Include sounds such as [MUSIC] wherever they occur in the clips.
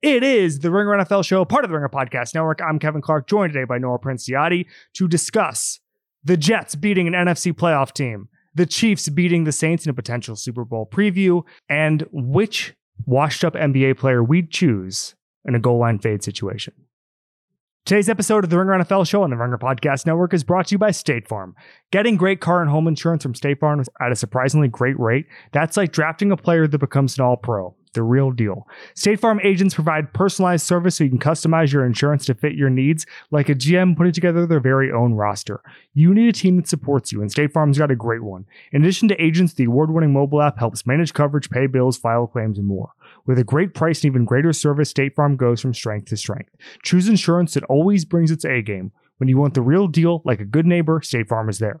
It is the Ringer NFL show, part of the Ringer Podcast Network. I'm Kevin Clark, joined today by Nora Princiotti to discuss the Jets beating an NFC playoff team, the Chiefs beating the Saints in a potential Super Bowl preview, and which washed up NBA player we'd choose in a goal line fade situation. Today's episode of the Ringer NFL show on the Ringer Podcast Network is brought to you by State Farm. Getting great car and home insurance from State Farm at a surprisingly great rate, that's like drafting a player that becomes an all pro. The real deal. State Farm agents provide personalized service so you can customize your insurance to fit your needs, like a GM putting together their very own roster. You need a team that supports you, and State Farm's got a great one. In addition to agents, the award winning mobile app helps manage coverage, pay bills, file claims, and more. With a great price and even greater service, State Farm goes from strength to strength. Choose insurance that always brings its A game. When you want the real deal, like a good neighbor, State Farm is there.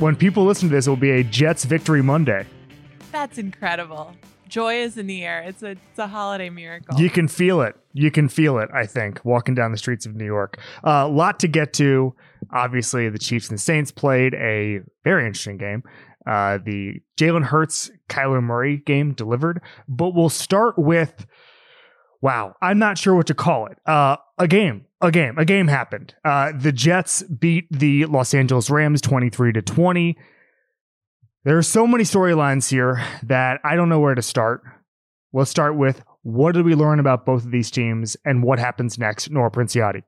When people listen to this, it will be a Jets victory Monday. That's incredible. Joy is in the air. It's a it's a holiday miracle. You can feel it. You can feel it, I think, walking down the streets of New York. A uh, lot to get to. Obviously, the Chiefs and Saints played a very interesting game. Uh, the Jalen Hurts, Kyler Murray game delivered. But we'll start with wow, I'm not sure what to call it. Uh, a game, a game, a game happened. Uh, the Jets beat the Los Angeles Rams 23 to 20. There are so many storylines here that I don't know where to start. We'll start with what did we learn about both of these teams and what happens next, Nora Princiotti?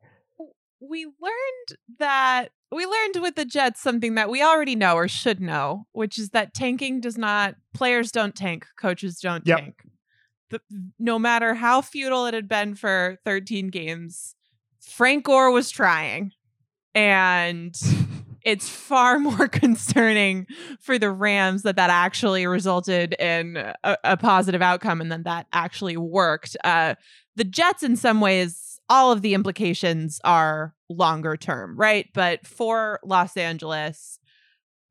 we learned that we learned with the Jets something that we already know or should know, which is that tanking does not players don't tank, coaches don't Yep. tank. The, no matter how futile it had been for 13 games, Frank Gore was trying. And [LAUGHS] it's far more [LAUGHS] concerning for the Rams that that actually resulted in a, a positive outcome and then that actually worked. Uh, the Jets, in some ways, all of the implications are longer term, right? But for Los Angeles,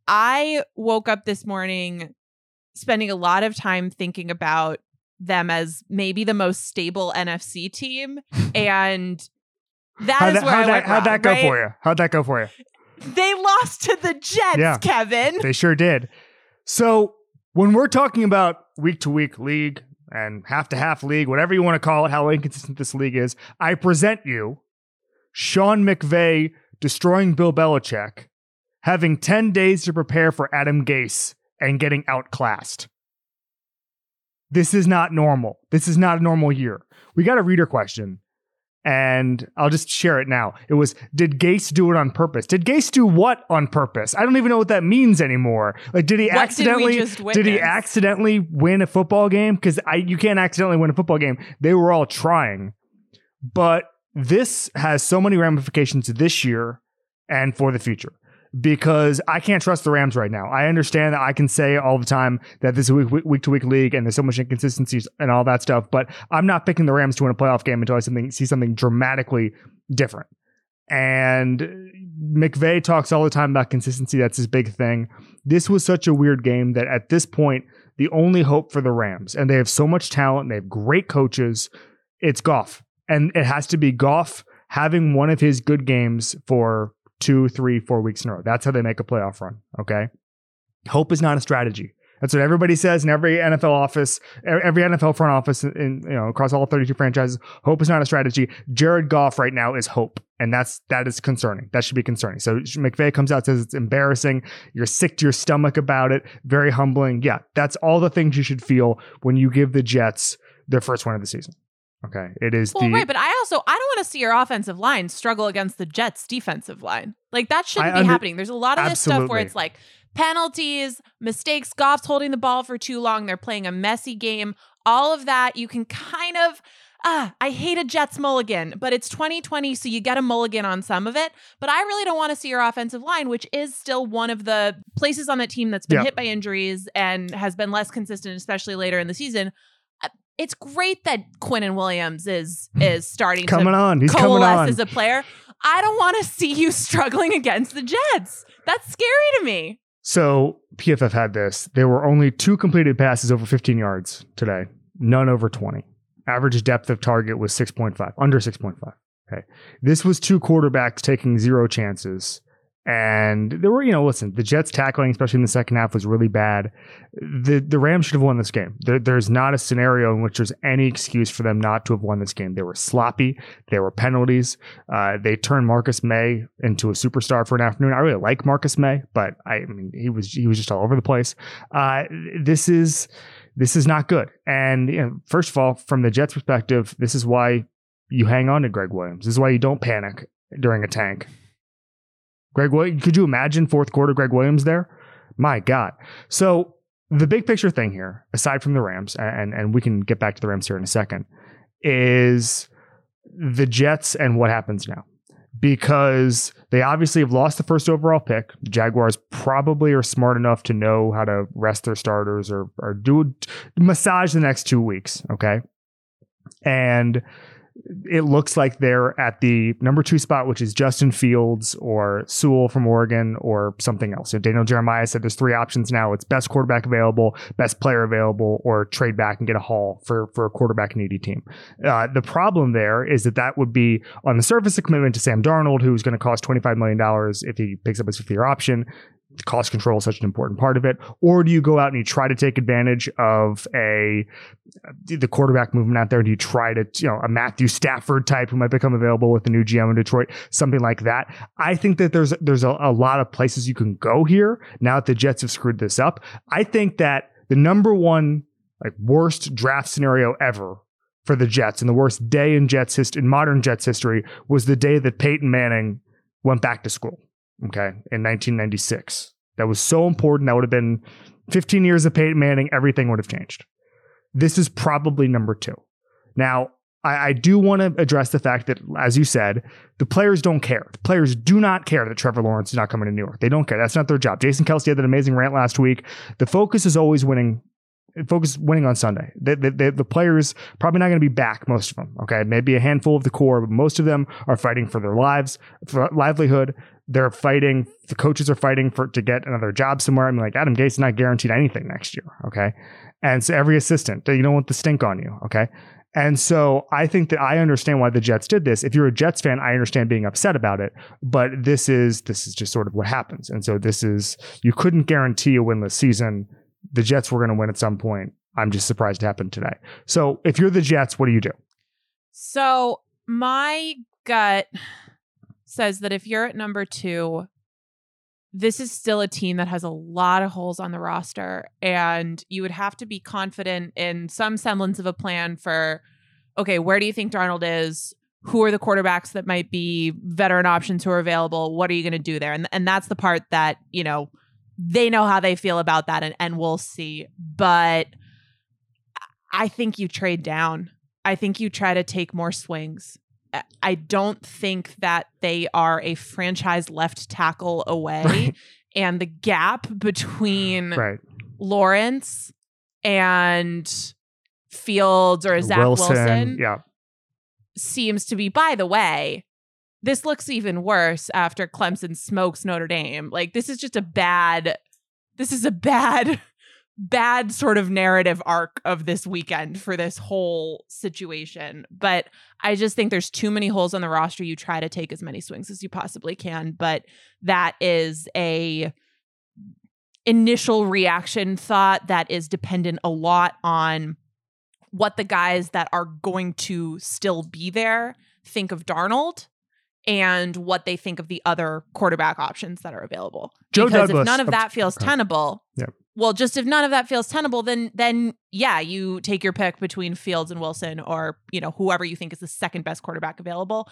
I woke up this morning spending a lot of time thinking about them as maybe the most stable NFC team. [LAUGHS] And that how'd is that, where how'd I that, went how'd that go right? for you? How'd that go for you? They lost to the Jets, Yeah. Kevin. They sure did. So when we're talking about week to week league and half to half league, whatever you want to call it, how inconsistent this league is, I present you Sean McVay destroying Bill Belichick, having 10 days to prepare for Adam Gase and getting outclassed. This is not normal. This is not a normal year. We got a reader question and I'll just share it now. It was, did Gase do it on purpose? Did Gase do what on purpose? I don't even know what that means anymore. Like, did he What accidentally? just Did he accidentally win a football game? Because I, you can't accidentally win a football game. They were all trying, but this has so many ramifications this year and for the future. Because I can't trust the Rams right now. I understand that I can say all the time that this is a week, week to week league and there's so much inconsistencies and all that stuff, but I'm not picking the Rams to win a playoff game until I something, see something dramatically different. And McVay talks all the time about consistency. That's his big thing. This was such a weird game that at this point, the only hope for the Rams, and they have so much talent, and they have great coaches, it's Goff. And it has to be Goff having one of his good games for two, three, four weeks in a row. That's how they make a playoff run. Okay. Hope is not a strategy. That's what everybody says in every NFL office, every NFL front office, in you know across all 32 franchises. Hope is not a strategy. Jared Goff right now is hope, and that's that is concerning. That should be concerning. So McVay comes out says it's embarrassing. You're sick to your stomach about it. Very humbling. Yeah, that's all the things you should feel when you give the Jets their first win of the season. Okay, it is Well, the right, but I also I don't want to see your offensive line struggle against the Jets' defensive line. Like that shouldn't I be under- happening. There's a lot of this stuff where it's like penalties, mistakes, Goff's holding the ball for too long, they're playing a messy game. All of that you can kind of ah, I hate a Jets mulligan, but it's 2020, so you get a mulligan on some of it. But I really don't want to see your offensive line, which is still one of the places on that team that's been Yeah. hit by injuries and has been less consistent, especially later in the season. It's great that Quinnen Williams is hmm. is starting Coming to on. He's coming coalesce on. as a player. I don't want to [LAUGHS] see you struggling against the Jets. That's scary to me. So PFF had this. There were only two completed passes over 15 yards today, none over 20. Average depth of target was 6.5, under 6.5. Okay. This was two quarterbacks taking zero chances. And there were, you know, listen, the Jets tackling, especially in the second half, was really bad. The the Rams should have won this game. There, there's not a scenario in which there's any excuse for them not to have won this game. They were sloppy. There were penalties. Uh, they turned Marcus Maye into a superstar for an afternoon. I really like Marcus Maye, but I, I mean, he was he was just all over the place. Uh, this is this is not good. And you know, first of all, from the Jets' perspective, this is why you hang on to Gregg Williams. This is why you don't panic during a tank. Gregg, Williams, could you imagine fourth quarter Gregg Williams there? My God. So the big picture thing here, aside from the Rams, and and we can get back to the Rams here in a second, is the Jets and what happens now. Because they obviously have lost the first overall pick. Jaguars probably are smart enough to know how to rest their starters or or do massage the next two weeks. Okay. And it looks like they're at the number two spot, which is Justin Fields or Sewell from Oregon or something else. So Daniel Jeremiah said there's three options now. It's best quarterback available, best player available, or trade back and get a haul for, for a quarterback needy team. Uh, the problem there is that that would be on the surface a commitment to Sam Darnold, who's going to cost $25 million if he picks up his fifth year option cost control is such an important part of it or do you go out and you try to take advantage of a the quarterback movement out there? Do you try to you know a Matthew Stafford type who might become available with the new GM in Detroit something like that? I think that there's there's a, a lot of places you can go here now that the Jets have screwed this up. I think that the number one like worst draft scenario ever for the Jets and the worst day in Jets history in modern Jets history was the day that Peyton Manning went back to school okay, in 1996. That was so important. That would have been 15 years of Peyton Manning. Everything would have changed. This is probably number two. Now, I, I do want to address the fact that, as you said, the players don't care. The players do not care that Trevor Lawrence is not coming to New York. They don't care. That's not their job. Jason Kelce had that amazing rant last week. The focus is always winning focus winning on Sunday. The, the, players probably not going to be back, most of them. Okay. Maybe a handful of the core, but most of them are fighting for their lives, for livelihood. They're fighting, the coaches are fighting for to get another job somewhere. I mean, like Adam Gase is not guaranteed anything next year. Okay. And so every assistant, you don't want the stink on you. Okay. And so I think that I understand why the Jets did this. If you're a Jets fan, I understand being upset about it, but this is this is just sort of what happens. And so this is you couldn't guarantee a winless season the Jets were going to win at some point. I'm just surprised it happened today. So if you're the Jets, what do you do? So my gut says that if you're at number two, this is still a team that has a lot of holes on the roster, and you would have to be confident in some semblance of a plan for okay, where do you think Darnold is? Who are the quarterbacks that might be veteran options who are available? What are you going to do there? And and that's the part that, you know, they know how they feel about that and, and we'll see. But I think you trade down. I think you try to take more swings. I don't think that they are a franchise left tackle away. Right. And the gap between Right. Lawrence and Fields or Zach Wilson, Yeah. seems to be, by the way, this looks even worse after Clemson smokes Notre Dame. Like this is just a bad this is a bad [LAUGHS] bad sort of narrative arc of this weekend for this whole situation. But I just think there's too many holes on the roster. You try to take as many swings as you possibly can, but that is a initial reaction thought that is dependent a lot on what the guys that are going to still be there think of Darnold and what they think of the other quarterback options that are available. Joe because Douglas. if none of that feels tenable, Yep. well, just if none of that feels tenable, then then yeah, you take your pick between Fields and Wilson, or you know whoever you think is the second best quarterback available.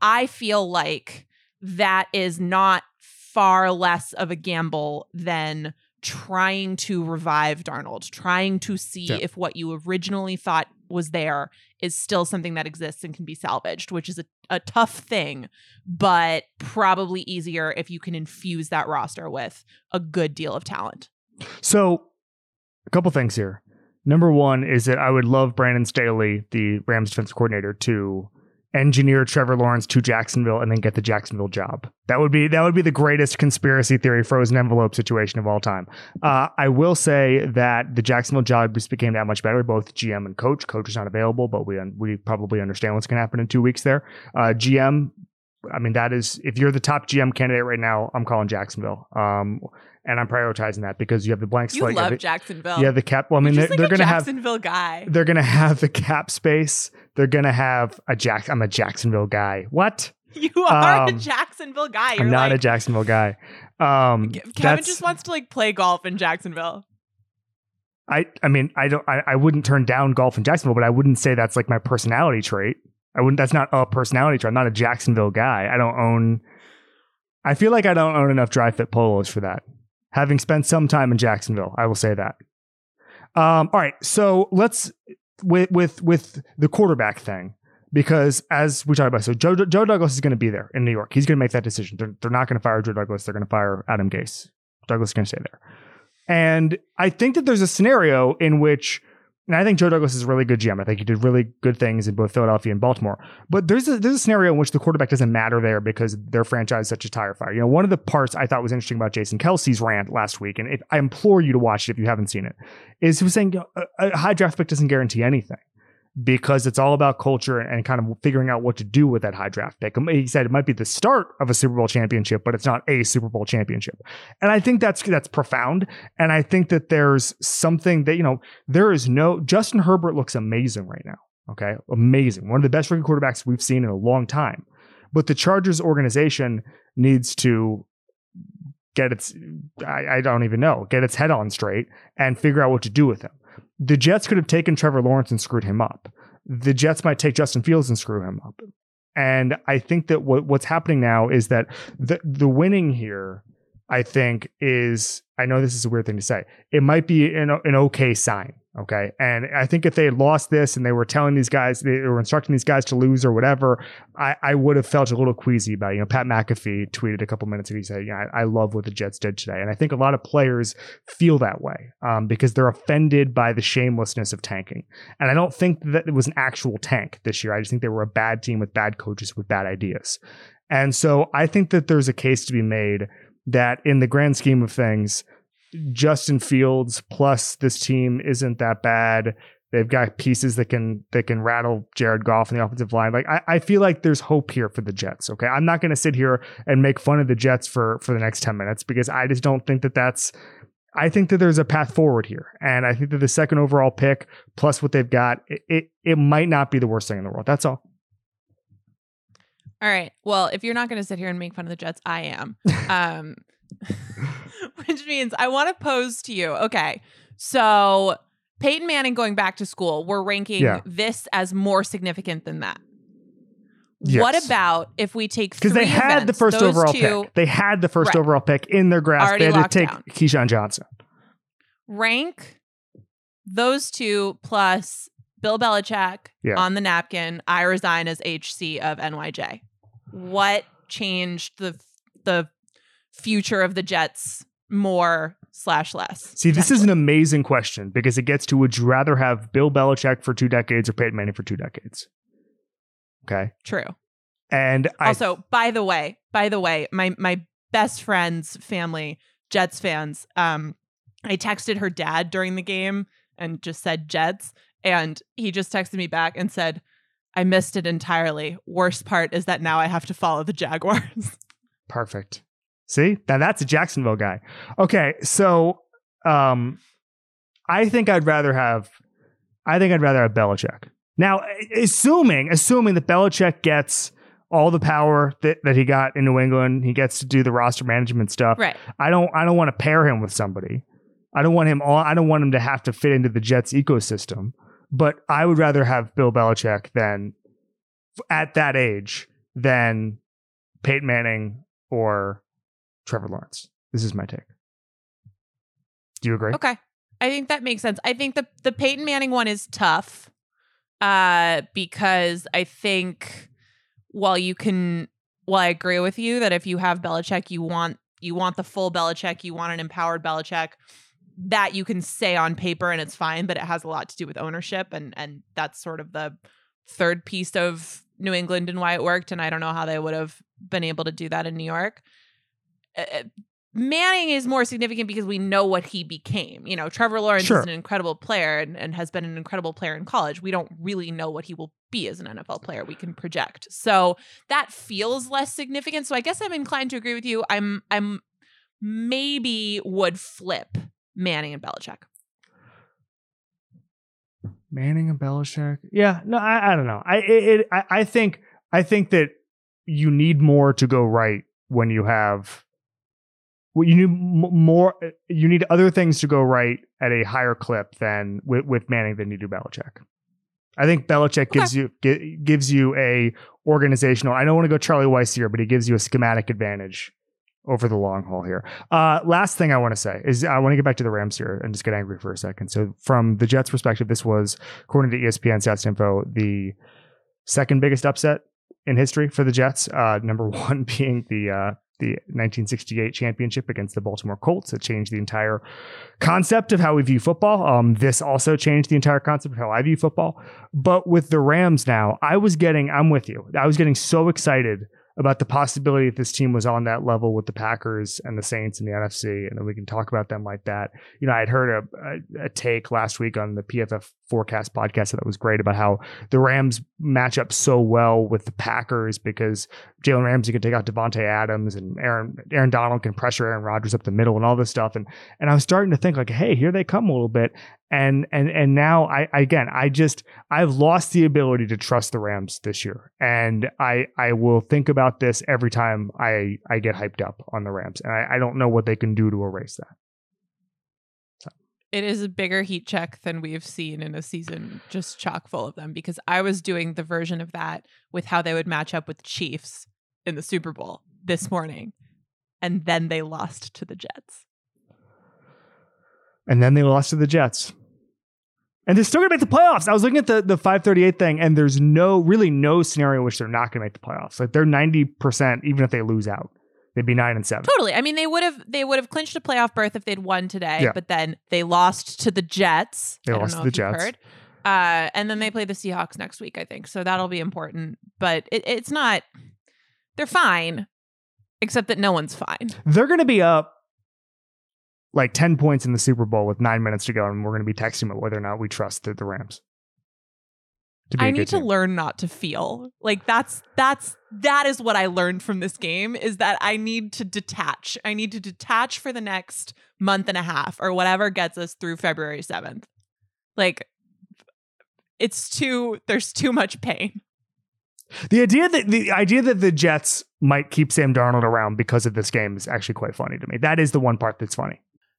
I feel like that is not far less of a gamble than trying to revive Darnold, trying to see Yeah. if what you originally thought was there is still something that exists and can be salvaged, which is a, a tough thing, but probably easier if you can infuse that roster with a good deal of talent. So, a couple things here. Number one is that I would love Brandon Staley, the Rams defensive coordinator, to engineer Trevor Lawrence to Jacksonville and then get the Jacksonville job. That would be that would be the greatest conspiracy theory frozen envelope situation of all time. Uh, I will say that the Jacksonville job just became that much better. Both GM and coach. Coach is not available, but we we probably understand what's going to happen in two weeks there. Uh, GM. I mean, that is if you're the top GM candidate right now, I'm calling Jacksonville. Um, and I'm prioritizing that because you have the blank You slate. love the, Jacksonville. you have the cap. Well, I mean, You're they're, like they're going to have Jacksonville guy. they're gonna have the cap space. They're gonna have a Jack. I'm a Jacksonville guy. What? You are a Um, Jacksonville guy. You're I'm not a Jacksonville guy. Um, Kevin just wants to like play golf in Jacksonville. I. I mean, I don't. I, I wouldn't turn down golf in Jacksonville, but I wouldn't say that's like my personality trait. I wouldn't. That's not a personality trait. I'm not a Jacksonville guy. I don't own. I feel like I don't own enough dry fit polos for that. Having spent some time in Jacksonville, I will say that. Um, all right, so let's with with with the quarterback thing because as we talked about, so Joe Joe Douglas is going to be there in New York. He's going to make that decision. They're, they're not going to fire Joe Douglas. They're going to fire Adam Gase. Douglas is going to stay there. And I think that there's a scenario in which, and I think Joe Douglas is a really good GM. I think he did really good things in both Philadelphia and Baltimore. But there's a there's a scenario in which the quarterback doesn't matter there because their franchise is such a tire fire. You know, one of the parts I thought was interesting about Jason Kelce's rant last week, and if, I implore you to watch it if you haven't seen it, is he was saying a, a high draft pick doesn't guarantee anything because it's all about culture and kind of figuring out what to do with that high draft pick. He said it might be the start of a Super Bowl championship, but it's not a Super Bowl championship. And I think that's that's profound. And I think that there's something that you know there is no Justin Herbert looks amazing right now. Okay, amazing, one of the best rookie quarterbacks we've seen in a long time. But the Chargers organization needs to get its I, I don't even know get its head on straight and figure out what to do with him. The Jets could have taken Trevor Lawrence and screwed him up. The Jets might take Justin Fields and screw him up. And I think that what, what's happening now is that the the winning here, I think, is I know this is a weird thing to say. It might be an, an okay sign. Okay. And I think if they had lost this and they were telling these guys, they were instructing these guys to lose or whatever, I, I would have felt a little queasy about it. You know, Pat McAfee tweeted a couple minutes ago. He said, Yeah, I, I love what the Jets did today. And I think a lot of players feel that way um, because they're offended by the shamelessness of tanking. And I don't think that it was an actual tank this year. I just think they were a bad team with bad coaches with bad ideas. And so I think that there's a case to be made that in the grand scheme of things, Justin Fields plus this team isn't that bad. They've got pieces that can that can rattle Jared Goff in the offensive line. Like I, I feel like there's hope here for the Jets. Okay, I'm not going to sit here and make fun of the Jets for for the next ten minutes because I just don't think that that's. I think that there's a path forward here, and I think that the second overall pick plus what they've got, it it, it might not be the worst thing in the world. That's all. All right. Well, if you're not going to sit here and make fun of the Jets, I am. [LAUGHS] Um, [LAUGHS] which means I want to pose to you. Okay. So Peyton Manning going back to school, we're ranking Yeah. this as more significant than that. Yes. What about if we take Because they had the first overall two, pick. They had the first Right. overall pick in their grasp. Already they had to take down. Keyshawn Johnson. rank those two plus Bill Belichick Yeah. on the napkin. I resign as HC of NYJ. What changed the the future of the Jets more slash less? See, this is an amazing question because it gets to would you rather have Bill Belichick for two decades or Peyton Manning for two decades? Okay. true. And I Also, by the way, by the way, my my best friend's family, Jets fans, um, I texted her dad during the game and just said Jets, and he just texted me back and said, I missed it entirely. Worst part is that now I have to follow the Jaguars. [LAUGHS] perfect. See? Now that's a Jacksonville guy. Okay, so um I think I'd rather have I think I'd rather have Belichick. Now, assuming assuming that Belichick gets all the power that, that he got in New England, he gets to do the roster management stuff. right. I don't I don't want to pair him with somebody. I don't want him all I don't want him to have to fit into the Jets ecosystem. But I would rather have Bill Belichick than at that age than Peyton Manning or Trevor Lawrence. This is my take. Do you agree? Okay. I think that makes sense. I think the the Peyton Manning one is tough. Uh because I think while you can well, I agree with you that if you have Belichick, you want you want the full Belichick, you want an empowered Belichick. that you can say on paper and it's fine, but it has a lot to do with ownership and and that's sort of the third piece of New England and why it worked. And I don't know how they would have been able to do that in New York. Uh, uh Manning is more significant because we know what he became. You know, Trevor Lawrence Sure. is an incredible player and, and has been an incredible player in college. We don't really know what he will be as an NFL player. We can project. So that feels less significant. So I guess I'm inclined to agree with you. I'm I'm maybe would flip Manning and Belichick. Manning and Belichick. Yeah, no, I, I don't know. I it, it I, I think I think that you need more to go right when you have. You need more. You need other things to go right at a higher clip than with, with Manning than you do Belichick. I think Belichick gives you gi- gives you a organizational. I don't want to go Charlie Weis here, but he gives you a schematic advantage over the long haul here. Uh, last thing I want to say is I want to get back to the Rams here and just get angry for a second. So from the Jets' perspective, this was according to ESPN Stats Info the second biggest upset in history for the Jets. Uh, number [LAUGHS] one being the uh, the 1968 championship against the Baltimore Colts. It changed the entire concept of how we view football. Um, this also changed the entire concept of how I view football. But with the Rams now, I was getting, I'm with you. I was getting so excited about the possibility that this team was on that level with the Packers and the Saints and the NFC, and then we can talk about them like that. You know, I'd heard a, a, a take last week on the PFF Forecast podcast that was great about how the Rams match up so well with the Packers because Jalen Ramsey can take out Davante Adams and Aaron Aaron Donald can pressure Aaron Rodgers up the middle and all this stuff. And and I was starting to think like, hey, here they come a little bit. And and and now I again I just I've lost the ability to trust the Rams this year. And I I will think about this every time I I get hyped up on the Rams. And I, I don't know what they can do to erase that. It is a bigger heat check than we've seen in a season just chock full of them because I was doing the version of that with how they would match up with the Chiefs in the Super Bowl this morning. And then they lost to the Jets. And then they lost to the Jets. And they're still gonna make the playoffs. I was looking at the, the 538 thing, and there's no really no scenario in which they're not gonna make the playoffs. Like they're 90% even if they lose out. They'd be nine and seven. Totally. I mean, they would have they would have clinched a playoff berth if they'd won today, Yeah. but then they lost to the Jets. They I lost to the Jets. Heard. Uh, and then they play the Seahawks next week, I think. So that'll be important. But it, it's not. They're fine, except that no one's fine. They're gonna be up like 10 points in the Super Bowl with nine minutes to go, and we're gonna be texting about whether or not we trust the, the Rams. To I need to team. learn not to feel like that's that's that is what I learned from this game is that I need to detach. I need to detach for the next month and a half or whatever gets us through February 7th. Like it's too there's too much pain. The idea that the idea that the Jets might keep Sam Darnold around because of this game is actually quite funny to me. That is the one part that's funny.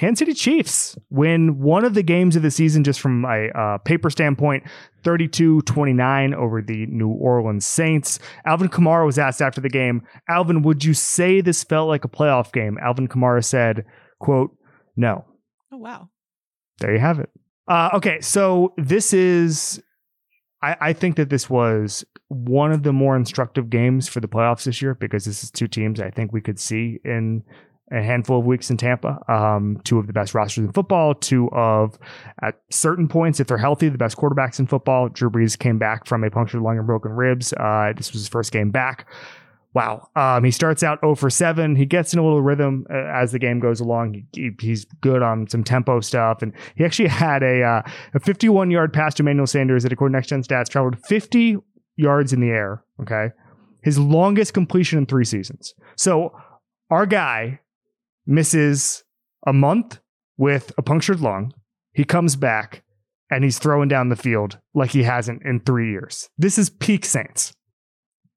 Kansas City Chiefs win one of the games of the season just from a uh, paper standpoint 32 29 over the New Orleans Saints. Alvin Kamara was asked after the game, Alvin, would you say this felt like a playoff game? Alvin Kamara said, quote, no. Oh wow. There you have it. Uh, okay, so this is, I, I think that this was one of the more instructive games for the playoffs this year because this is two teams I think we could see in a handful of weeks in Tampa. Um, two of the best rosters in football, two of, at certain points, if they're healthy, the best quarterbacks in football. Drew Brees came back from a punctured lung and broken ribs. Uh, this was his first game back. wow. Um, he starts out 0 for 7. He gets in a little rhythm uh, as the game goes along. He, he- he's good on some tempo stuff. And he actually [LAUGHS] had a, uh, a 51 yard pass to Emmanuel Sanders that, according to Next Gen Stats, traveled 50 yards in the air. Okay. His longest completion in three seasons. So our guy misses a month with a punctured lung. He comes back and he's throwing down the field like he hasn't in three years. This is peak Saints.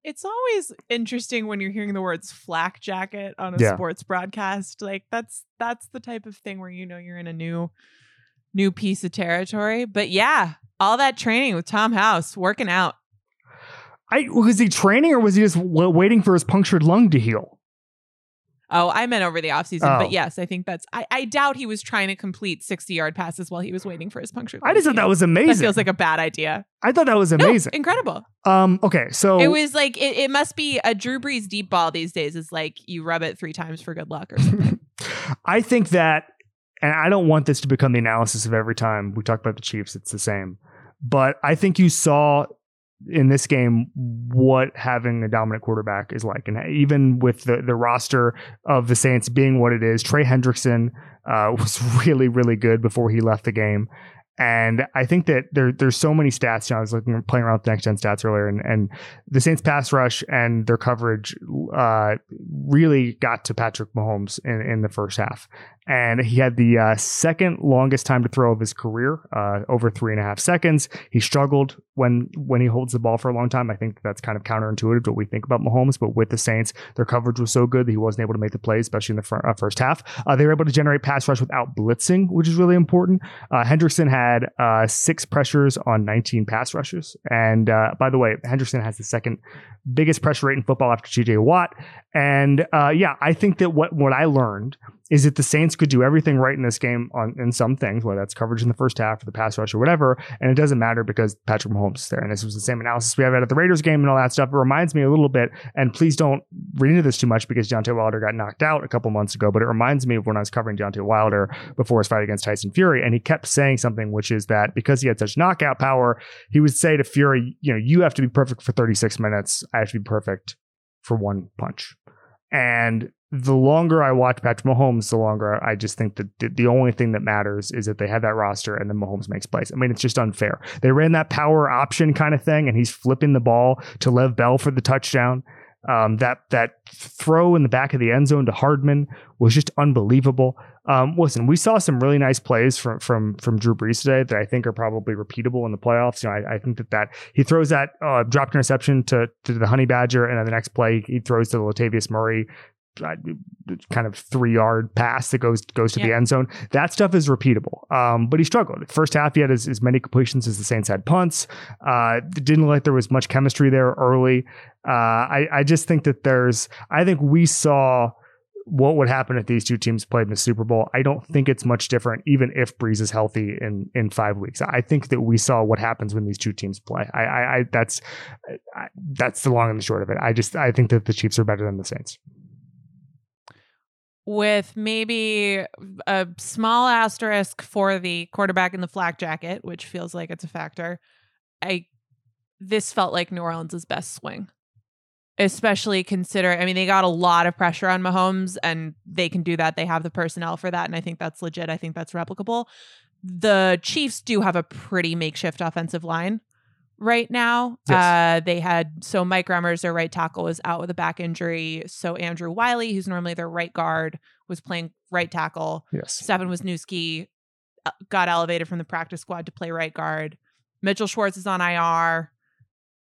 It's always interesting when you're hearing the words flak jacket on a Yeah. sports broadcast. Like that's that's the type of thing where you know you're in a new new piece of territory. But yeah, all that training with Tom House working out. I was he training or was he just waiting for his punctured lung to heal? Oh, I meant over the offseason. Oh. But yes, I think that's I, I doubt he was trying to complete 60 yard passes while he was waiting for his puncture. I just thought that was that amazing. feels like a bad idea. I thought that was No, amazing. incredible. um, okay, so It was like it, it must be a Drew Brees deep ball these days is like you rub it three times for good luck or something. [LAUGHS] I think that, and I don't want this to become the analysis of every time we talk about the Chiefs. It's the same, but I think you saw in this game what having a dominant quarterback is like, and even with the the roster of the Saints being what it is, Trey Hendrickson uh, [LAUGHS] was really really good before he left the game. And I think that there there's so many stats. You know, I was looking playing around with next gen stats earlier, and, and the Saints pass rush and their coverage uh, really got to Patrick Mahomes in, in the first half. And he had the uh, second longest time to throw of his career, uh, over three and a half seconds. He struggled when when he holds the ball for a long time. I think that's kind of counterintuitive to what we think about Mahomes. But with the Saints, their coverage was so good that he wasn't able to make the plays, especially in the uh, first half. Uh, they were able to generate pass rush without blitzing, which is really important. Uh, Hendrickson had uh, six pressures on 19 pass rushes. And by the way, Hendrickson has the second biggest pressure rate in football after TJ Watt. And yeah, I think that what, what I learned is that the Saints could do everything right in this game on in some things, whether that's coverage in the first half or the pass rush or whatever, and it doesn't matter because Patrick Mahomes is there. And this was the same analysis we have at the Raiders game and all that stuff. It reminds me a little bit, and please don't read into this too much because Deontay Wilder got knocked out a couple months ago, but it reminds me of when I was covering Deontay Wilder before his fight against Tyson Fury, and he kept saying something, which is that because he had such knockout power, he would say to Fury, you know, you have to be perfect for 36 minutes. I have to be perfect for one punch. And the longer I watch Patrick Mahomes, the longer I just think that the, only thing that matters is that they have that roster and then Mahomes makes plays. I mean, it's just unfair. They ran that power option kind of thing, and he's flipping the ball to Lev Bell for the touchdown. Um, that that throw in the back of the end zone to Hardman was just unbelievable. Um, listen, we saw some really nice plays from from from Drew Brees today that I think are probably repeatable in the playoffs. You know, I, I think that that he throws that uh, dropped interception to to the Honey Badger, and then the next play he throws to Latavius Murray kind of three yard pass that goes goes to the end zone. That stuff is repeatable. Um, but he struggled. First half, he had as, as many completions as the Saints had punts. Uh, didn't look like there was much chemistry there early. Uh, I, I just think that there's, I think we saw what would happen if these two teams played in the Super Bowl. I don't think it's much different, even if Brees is healthy in in five weeks. I think that we saw what happens when these two teams play. I, I, I that's I, that's the long and the short of it. I just I think that the Chiefs are better than the Saints. With maybe a small asterisk for the quarterback in the flak jacket, which feels like it's a factor. I this felt like New Orleans' best swing. Especially considering, I mean, they got a lot of pressure on Mahomes and they can do that. They have the personnel for that. And I think that's legit. I think that's replicable. The Chiefs do have a pretty makeshift offensive line right now. Yes. Uh, they had so Mike Remmers, their right tackle, was out with a back injury. So Andrew Wylie, who's normally their right guard, was playing right tackle. Yes. Stefan Wisniewski uh, got elevated from the practice squad to play right guard. Mitchell Schwartz is on IR.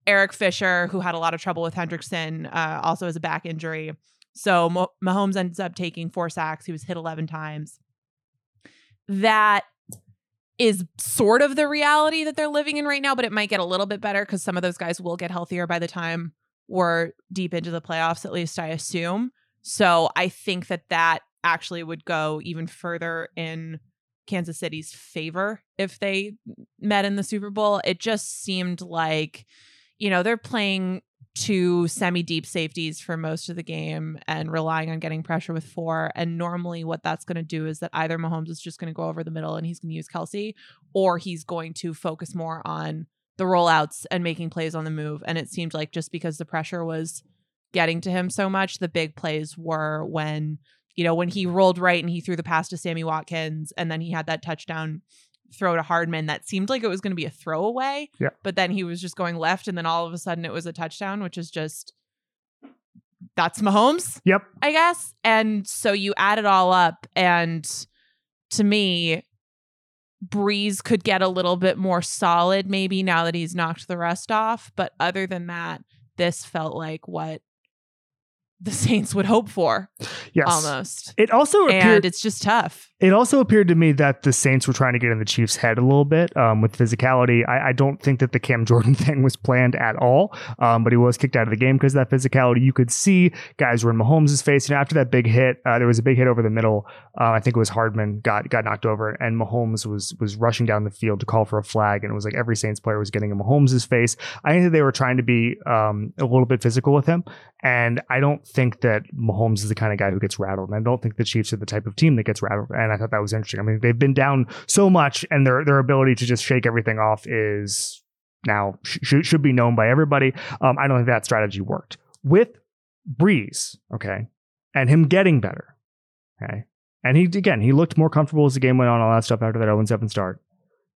Eric Fisher, who had a lot of trouble with Hendrickson, uh, also has a back injury. So Mahomes ends up taking four sacks. He was hit 11 times. That is sort of the reality that they're living in right now, but it might get a little bit better because some of those guys will get healthier by the time we're deep into the playoffs, at least I assume. So I think that that actually would go even further in Kansas City's favor if they met in the Super Bowl. It just seemed like, you know, they're playing two semi deep safeties for most of the game and relying on getting pressure with four. And normally, what that's going to do is that either Mahomes is just going to go over the middle and he's going to use Kelsey, or he's going to focus more on the rollouts and making plays on the move. And it seemed like just because the pressure was getting to him so much. The big plays were when, you know, when he rolled right and he threw the pass to Sammy Watkins and then he had that touchdown throw to Hardman that seemed like it was going to be a throwaway. Yeah. But then he was just going left and then all of a sudden it was a touchdown, which is just that's Mahomes. Yep. I guess. And so you add it all up and to me Brees could get a little bit more solid maybe now that he's knocked the rest off, but other than that, this felt like what the [LAUGHS] Saints would hope for Yes. almost. It also And it's just tough. It also appeared to me that the Saints were trying to get in the Chiefs' head a little bit um, with physicality. I, I don't think that the Cam [LAUGHS] Jordan thing was planned at all, um, but he was kicked out of the game because of that physicality. You could see guys were in Mahomes' face. Know, after that big hit, uh, there was a big hit over the middle. Uh, I think it was Hardman got got knocked over, and Mahomes was was rushing down the field to call for a flag, and it was like every Saints player was getting in Mahomes' face. I think that they were trying to be um, a little bit physical with him, and I don't think that Mahomes is the kind of guy who gets rattled. And I don't think the Chiefs are the type of team that gets rattled. And I thought that was interesting. I mean, they've been down so much, and their their ability to just shake everything off is now sh- should be known by everybody. Um, I don't think that strategy worked with Brees. Okay, and him getting better. Okay, and he again he looked more comfortable as the game went on. All that stuff after that 0 7 start.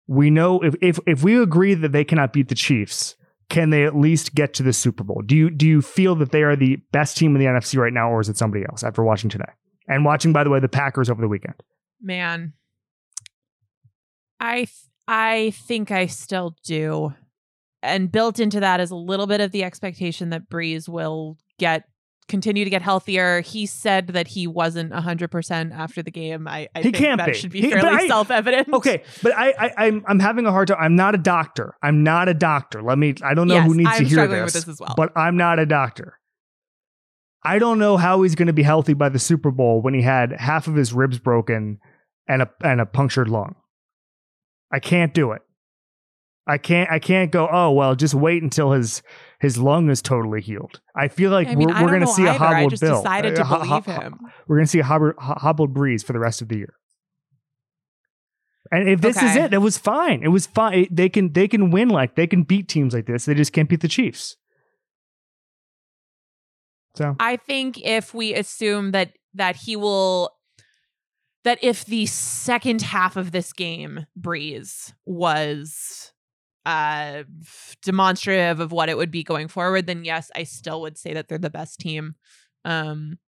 We know if if if we agree that they cannot beat the Chiefs, can they at least get to the Super Bowl? Do you do you feel that they are the best team in the NFC right now, or is it somebody else? After watching today and watching, by the way, the Packers over the weekend. Man. I th- I think I still do. And built into that is a little bit of the expectation that Brees will get continue to get healthier. He said that he wasn't 100% after the game. I, I He think can't that be. should be He- fairly I- self-evident. Okay, but I, I I'm I'm having a hard time. I'm not a doctor. I'm not a doctor. Let me. I don't know Yes, who needs I'm to hear this, this as well. but I'm not a doctor. I don't know how he's going to be healthy by the Super Bowl when he had half of his ribs broken and a and a punctured lung. I can't do it. I can't. I can't go. Oh well, just wait until his his lung is totally healed. I feel like I mean, we're, we're going to see a either. I hobbled just Bill. decided to [LAUGHS] Uh, believe ho- him. We're going to see a hobbled, hobbled Brees for the rest of the year. And if this is it, it was fine. It was fine. They can they can win like they can beat teams like this. They just can't beat the Chiefs. So I think if we assume that that he will that if the second half of this game Brees was uh demonstrative of what it would be going forward, then yes, I still would say that they're the best team um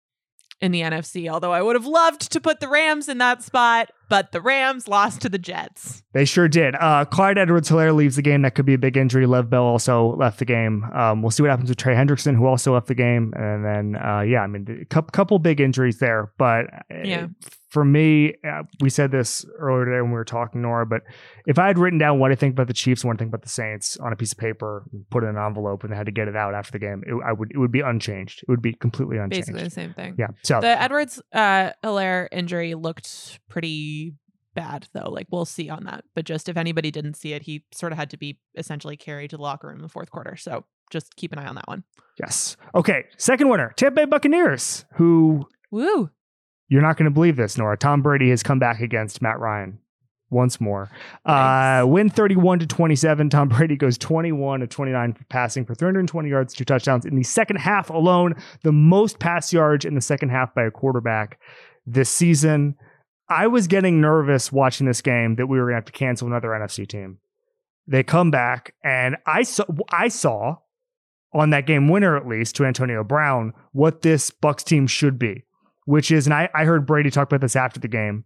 in the NFC. Although I would have loved to put the Rams in that spot, but the Rams lost to the Jets. they sure did. Uh, Clyde Edwards Helaire leaves the game. That could be a big injury. Lev Bell also left the game. Um, we'll see what happens with Trey Hendrickson, who also left the game. And then, uh, yeah, I mean, a couple, big injuries there. But uh, Yeah. For me, uh, we said this earlier today when we were talking, Nora. But if I had written down what I think about the Chiefs and what I think about the Saints on a piece of paper, put it in an envelope, and had to get it out after the game, it, I would it would be unchanged. It would be completely unchanged. Basically the same thing. Yeah. So The Edwards uh Helaire injury looked pretty bad though. Like we'll see on that. But just if anybody didn't see it, he sort of had to be essentially carried to the locker room in the fourth quarter. So just keep an eye on that one. yes. Okay. Second winner, Tampa Bay Buccaneers, who Woo. You're not going to believe this, Nora. Tom Brady has come back against Matt Ryan once more. Nice. Uh, win 31 to 27. Tom Brady goes 21 to 29 for passing for 320 yards, two touchdowns in the second half alone, the most pass yards in the second half by a quarterback this season. I was getting nervous watching this game that we were going to have to cancel another NFC team. They come back, and I saw, I saw on that game winner at least to Antonio Brown what this Bucks team should be which is, and I, I heard Brady talk about this after the game,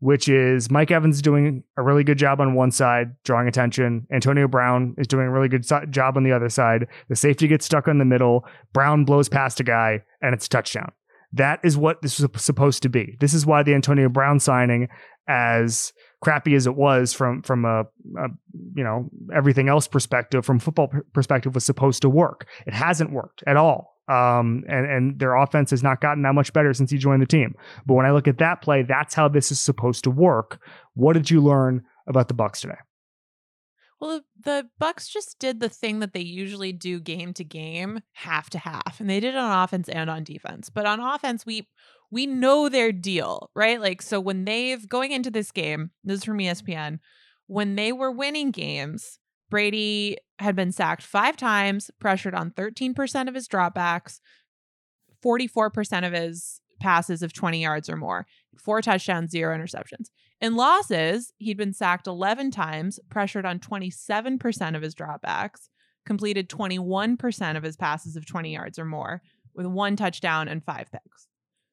which is Mike Evans doing a really good job on one side, drawing attention. Antonio Brown is doing a really good si- job on the other side. The safety gets stuck in the middle. Brown blows past a guy, and it's a touchdown. That is what this was supposed to be. This is why the Antonio Brown signing, as crappy as it was from from a, a you know everything else perspective, from football per- perspective, was supposed to work. It hasn't worked at all. Um, and and their offense has not gotten that much better since he joined the team. But when I look at that play, that's how this is supposed to work. What did you learn about the Bucks today? Well, the Bucks just did the thing that they usually do game to game, half to half, and they did it on offense and on defense. But on offense, we we know their deal, right? Like so when they've going into this game, this is from ESPN, when they were winning games, Brady had been sacked 5 times, pressured on 13% of his dropbacks, 44% of his passes of 20 yards or more, four touchdowns, zero interceptions. In losses, he'd been sacked 11 times, pressured on 27% of his dropbacks, completed 21% of his passes of 20 yards or more, with one touchdown and five picks.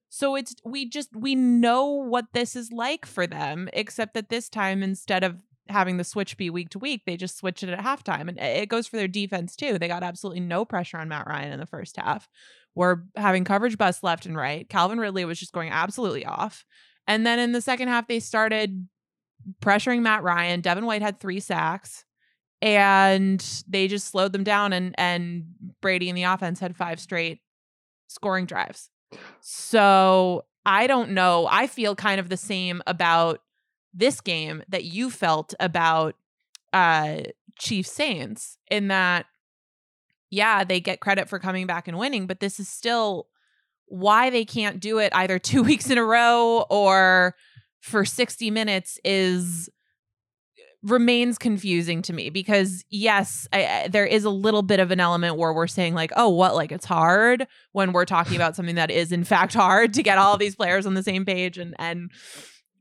So it's we just we know what this is like for them, except that this time instead of having the switch be week to week, they just switch it at halftime. And eh, it goes for their defense too. They got absolutely no pressure on Matt Ryan in the first half. We're having coverage busts left and right. Calvin Ridley was just going absolutely off. And then in the second half, they started pressuring Matt Ryan. Devin White had three sacks. And they just slowed them down and and Brady and the offense had five straight scoring drives. So I don't know. I feel kind of the same about this game that you felt about uh Chief Saints in that yeah, they get credit for coming back and winning, but this is still why they can't do it either [LAUGHS] 2 weeks in a row or for 60 minutes is remains confusing to me because yes I, I, there is a little bit of an element where we're saying like oh what like it's hard when we're talking about something that is in fact hard to get all these players on the same page and and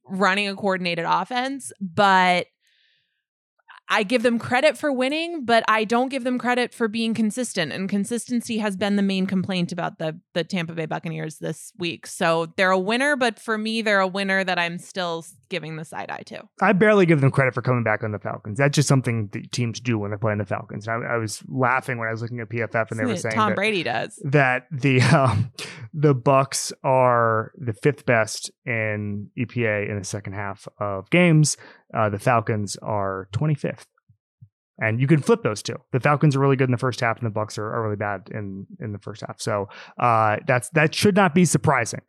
running a coordinated offense but I give them credit for winning, but I don't give them credit for being consistent. And consistency has been the main complaint about the the Tampa Bay Buccaneers this week. So they're a winner, but for me, they're a winner that I'm still giving the side eye to. I barely give them credit for coming back on the Falcons. That's just something that teams do when they're playing the Falcons. I, I was laughing when I was looking at PFF and they were saying Tom that, Brady does that the um, the Bucs are the fifth best in EPA in the second half of games. Uh, the Falcons are 25th. And you can flip those two. The Falcons are really good in the first half, and the Bucs are, are really bad in in the first half. So uh, that's that should not be surprising.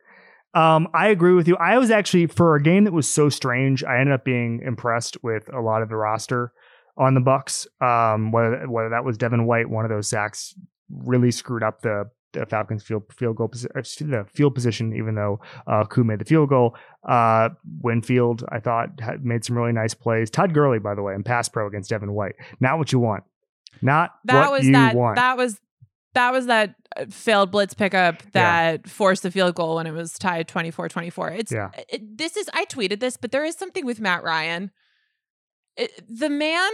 Um, I agree with you. I was actually for a game that was so strange. I ended up being impressed with a lot of the roster on the Bucs. Um, whether whether that was Devin White, one of those sacks really screwed up the the Falcons field field goal the field position, even though uh, Koo made the field goal. Uh, Winfield, I thought, had made some really nice plays. Todd Gurley, by the way, in pass pro against Devin White. Not what you want. Not that what was you that want. that was that was that uh, failed blitz pickup that forced the field goal when it was tied 24-24 it's Yeah. it, this is i tweeted this but there is something with matt ryan It- the man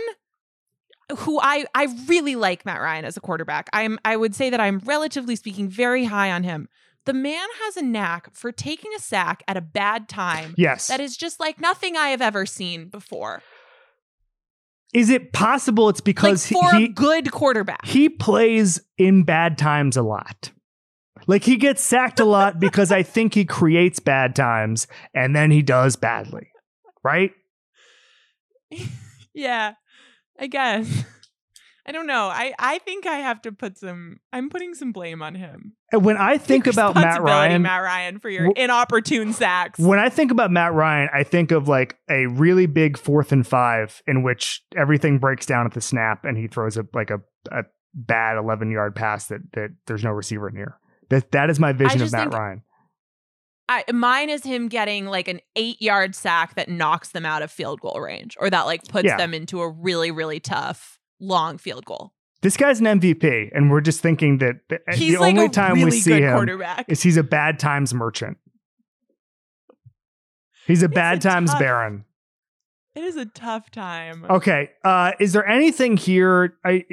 who I I really like Matt Ryan as a quarterback. I'm I would say that I'm relatively speaking very high on him. The man has a knack for taking a sack at a bad time yes. that is just like nothing I have ever seen before. Is it possible it's Like because for he, a good quarterback. he plays in bad times a lot? Like he gets sacked a lot because I think he creates bad times and then he does badly. Right? [LAUGHS] yeah, I guess. [LAUGHS] I don't know. I I think I have to put some. I'm putting some blame on him. And when I [LAUGHS] think Take about Matt Ryan, Matt Ryan, for your Wh- inopportune sacks. when I think about Matt Ryan, I think of like a really big fourth and five in which everything breaks down at the snap and he throws a like a, a bad 11 yard pass that that there's no receiver near. That that is my vision of Matt think- Ryan. I, mine is him getting like an eight yard sack that knocks them out of field goal range, or that like puts Yeah. them into a really really tough long field goal. This guy's an MVP, and we're just thinking that the, uh, He's the like only time really we see him is he's a bad times merchant. He's a It's bad a times tough- baron. It is a tough time. Okay. Uh, is there anything here? I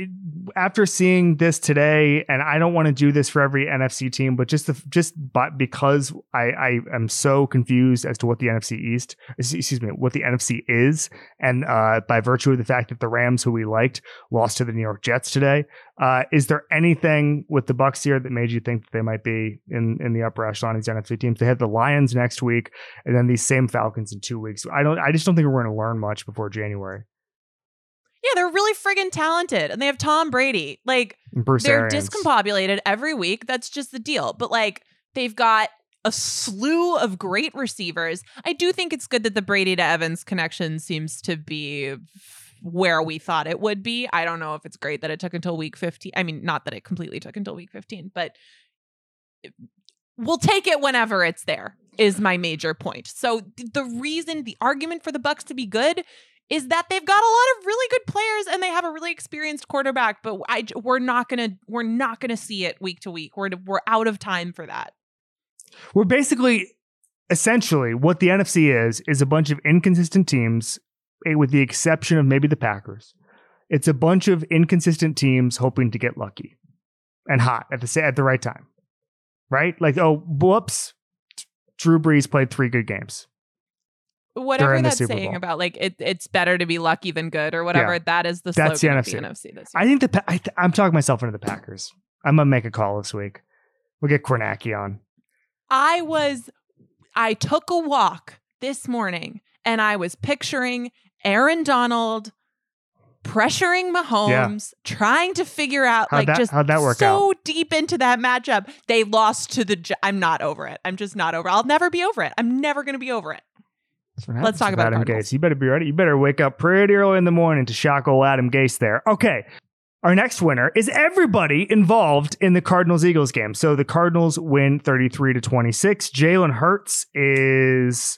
after seeing this today, and I don't want to do this for every NFC team, but just the, just but because I I am so confused as to what the NFC East, excuse me, what the NFC is, and uh, by virtue of the fact that the Rams, who we liked, lost to the New York Jets today. Uh, is there anything with the Bucs here that made you think that they might be in in the upper echelon of these NFC teams? They have the Lions next week, and then these same Falcons in two weeks. I don't. I just don't think we're going to learn much before January. Yeah, they're really friggin' talented, and they have Tom Brady. Like Bruce they're Arians. discombobulated every week. That's just the deal. But like they've got a slew of great receivers. I do think it's good that the Brady to Evans connection seems to be where we thought it would be. I don't know if it's great that it took until week 15. I mean, not that it completely took until week 15, but we'll take it whenever it's there is my major point. So the reason the argument for the Bucs to be good is that they've got a lot of really good players and they have a really experienced quarterback, but I we're not gonna we're not gonna see it week to week. We're we're out of time for that. We're basically essentially what the NFC is is a bunch of inconsistent teams, Eh, with the exception of maybe the Packers. It's a bunch of inconsistent teams hoping to get lucky and hot at the at the right time, right? Like, oh, whoops, Drew Brees played three good games. Whatever that's saying Bowl. about like it, it's better to be lucky than good or whatever. That is the That's the NFC. the NFC this year. I think the I th- I'm talking myself into the Packers. I'm gonna make a call this week. We'll get Kornacki on. I was I took a walk this morning and I was picturing Aaron Donald pressuring Mahomes, trying to figure out How'd like that- just how'd that work so deep into that matchup. They lost to the I'm not over it. I'm just not over. it. I'll never be over it. I'm never going to be over it. Let's talk about Adam Cardinals. Gase. You better be ready. You better wake up pretty early in the morning to shock old Adam Gase there. Okay. Our next winner is everybody involved in the Cardinals Eagles game. So the Cardinals win 33 to 26. Jalen Hurts is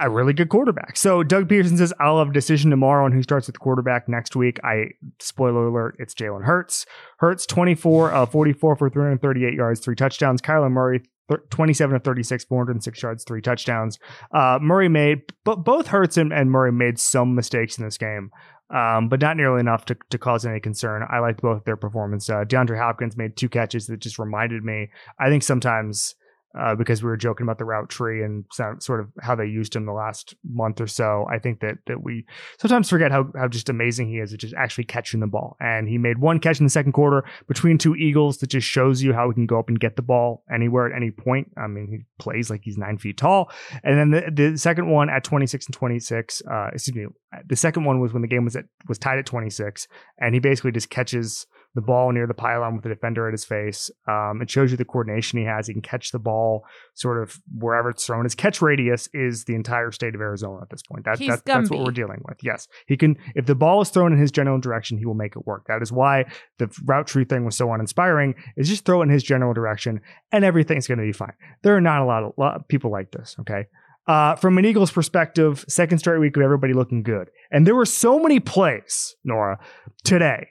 a really good quarterback. So Doug Pederson says, I'll have a decision tomorrow on who starts with quarterback next week. I spoiler alert, it's Jalen Hurts. Hurts 24 uh, 44 for 338 yards, three touchdowns. Kyler Murray thir- 27 to 36, 406 yards, three touchdowns. Uh, Murray made, but both Hurts and, and Murray made some mistakes in this game, um, but not nearly enough to, to cause any concern. I liked both their performance. Uh, DeAndre Hopkins made two catches that just reminded me. I think sometimes uh, because we were joking about the route tree and so, sort of how they used him the last month or so. I think that that we sometimes forget how how just amazing he is at just actually catching the ball. And he made one catch in the second quarter between two Eagles that just shows you how he can go up and get the ball anywhere at any point. I mean, he plays like he's nine feet tall. And then the, the second one at 26 and 26, uh, excuse me, the second one was when the game was at was tied at 26, and he basically just catches the ball near the pylon with the defender at his face. Um, it shows you the coordination he has. He can catch the ball sort of wherever it's thrown. His catch radius is the entire state of Arizona at this point. That, that, that's what we're dealing with. Yes, he can. If the ball is thrown in his general direction, he will make it work. That is why the route tree thing was so uninspiring. Is just throw it in his general direction, and everything's going to be fine. There are not a lot of, lot of people like this. Okay. Uh, from an Eagles perspective, second straight week of everybody looking good. And there were so many plays, Nora, today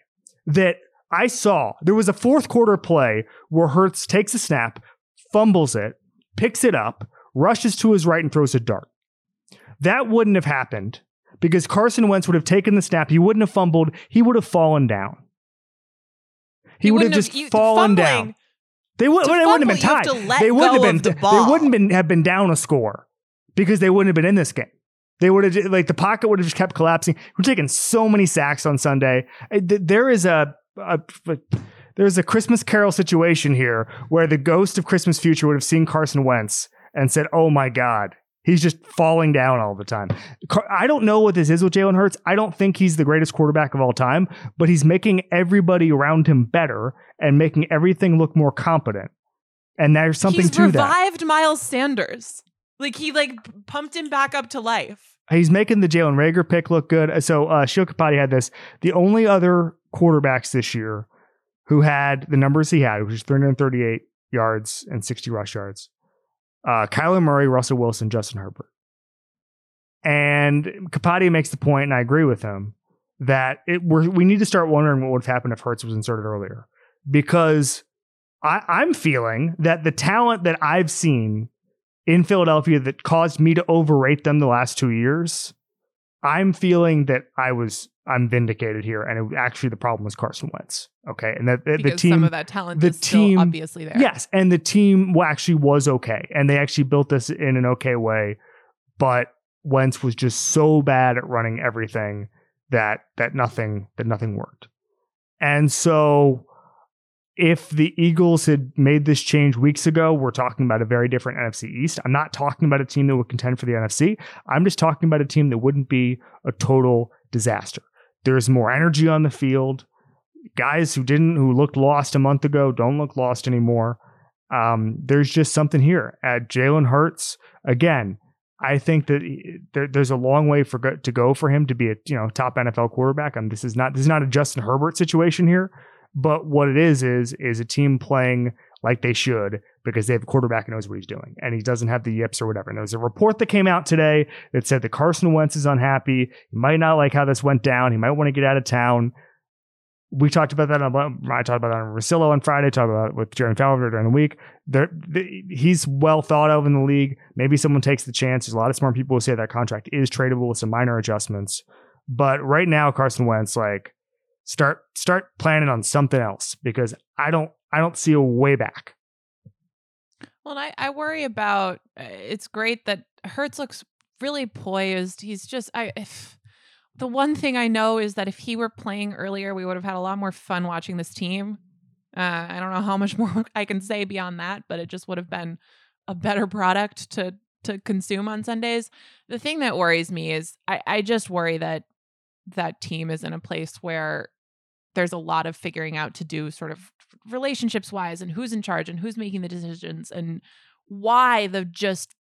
that I saw. There was a fourth quarter play where Hurts takes a snap, fumbles it, picks it up, rushes to his right, and throws a dart. That wouldn't have happened because Carson Wentz would have taken the snap. He wouldn't have fumbled. He would have fallen down. He, would have just you- fallen down. They would. Wouldn't have been you have tied. they wouldn't have been. the They wouldn't have been, have been down a score because they wouldn't have been in this game. They would have like the pocket would have just kept collapsing. We're taking so many sacks on Sunday. Uh, There is a, a there's a Christmas Carol situation here where the ghost of Christmas future would have seen Carson Wentz and said, "Oh my God." He's just falling down all the time. Car- I don't know what this is with Jalen Hurts. I don't think he's the greatest quarterback of all time, but he's making everybody around him better and making everything look more competent. And there's something He's to that. He's revived Miles Sanders. Like he like pumped him back up to life. He's making the Jalen Reagor pick look good. So uh, Sheil Kapadia had this. The only other quarterbacks this year who had the numbers he had, which is 338 yards and 60 rush yards, uh, Kyler Murray, Russell Wilson, Justin Herbert. And Kapadia makes the point, and I agree with him, that it we need to start wondering what would have happened if Hurts was inserted earlier. Because I, I'm feeling that the talent that I've seen in Philadelphia that caused me to overrate them the last two years, I'm feeling that I was I'm vindicated here, and it, actually the problem was Carson Wentz. Okay, and that that the team some of that talent the is still team- obviously there. Yes, and the team actually was okay, and they actually built this in an okay way. But Wentz was just so bad at running everything that that nothing that nothing worked. And so, if the Eagles had made this change weeks ago, we're talking about a very different NFC East. I'm not talking about a team that would contend for the NFC. I'm just talking about a team that wouldn't be a total disaster. There's more energy on the field guys who didn't who looked lost a month ago don't look lost anymore. Um, there's just something here at Jalen Hurts again. I think that he- there, there's a long way for to go for him to be a you know top NFL quarterback. And this is not this is not a Justin Herbert situation here, but what it is is is a team playing like they should because they have a quarterback who knows what he's doing and he doesn't have the yips or whatever. And there was a report that came out today that said that Carson Wentz is unhappy. He might not like how this went down. He might want to get out of town. We talked about that. On, I talked about that on Russillo on Friday. Talked about it with Jeremy Fowler during the week. He's well thought of in the league. Maybe someone takes the chance. There's a lot of smart people who say that contract is tradable with some minor adjustments. But right now, Carson Wentz, like, start start planning on something else because I don't I don't see a way back. Well, I, I worry about. Uh, it's great that Hurts looks really poised. He's just I. If, the one thing I know is that if he were playing earlier, we would have had a lot more fun watching this team. Uh, I don't know how much [LAUGHS] more I can say beyond that, but it just would have been a better product to to consume on Sundays. The thing that worries me is I, I just worry that that team is in a place where there's a lot of figuring out to do sort of relationships wise and who's in charge and who's making the decisions and why the just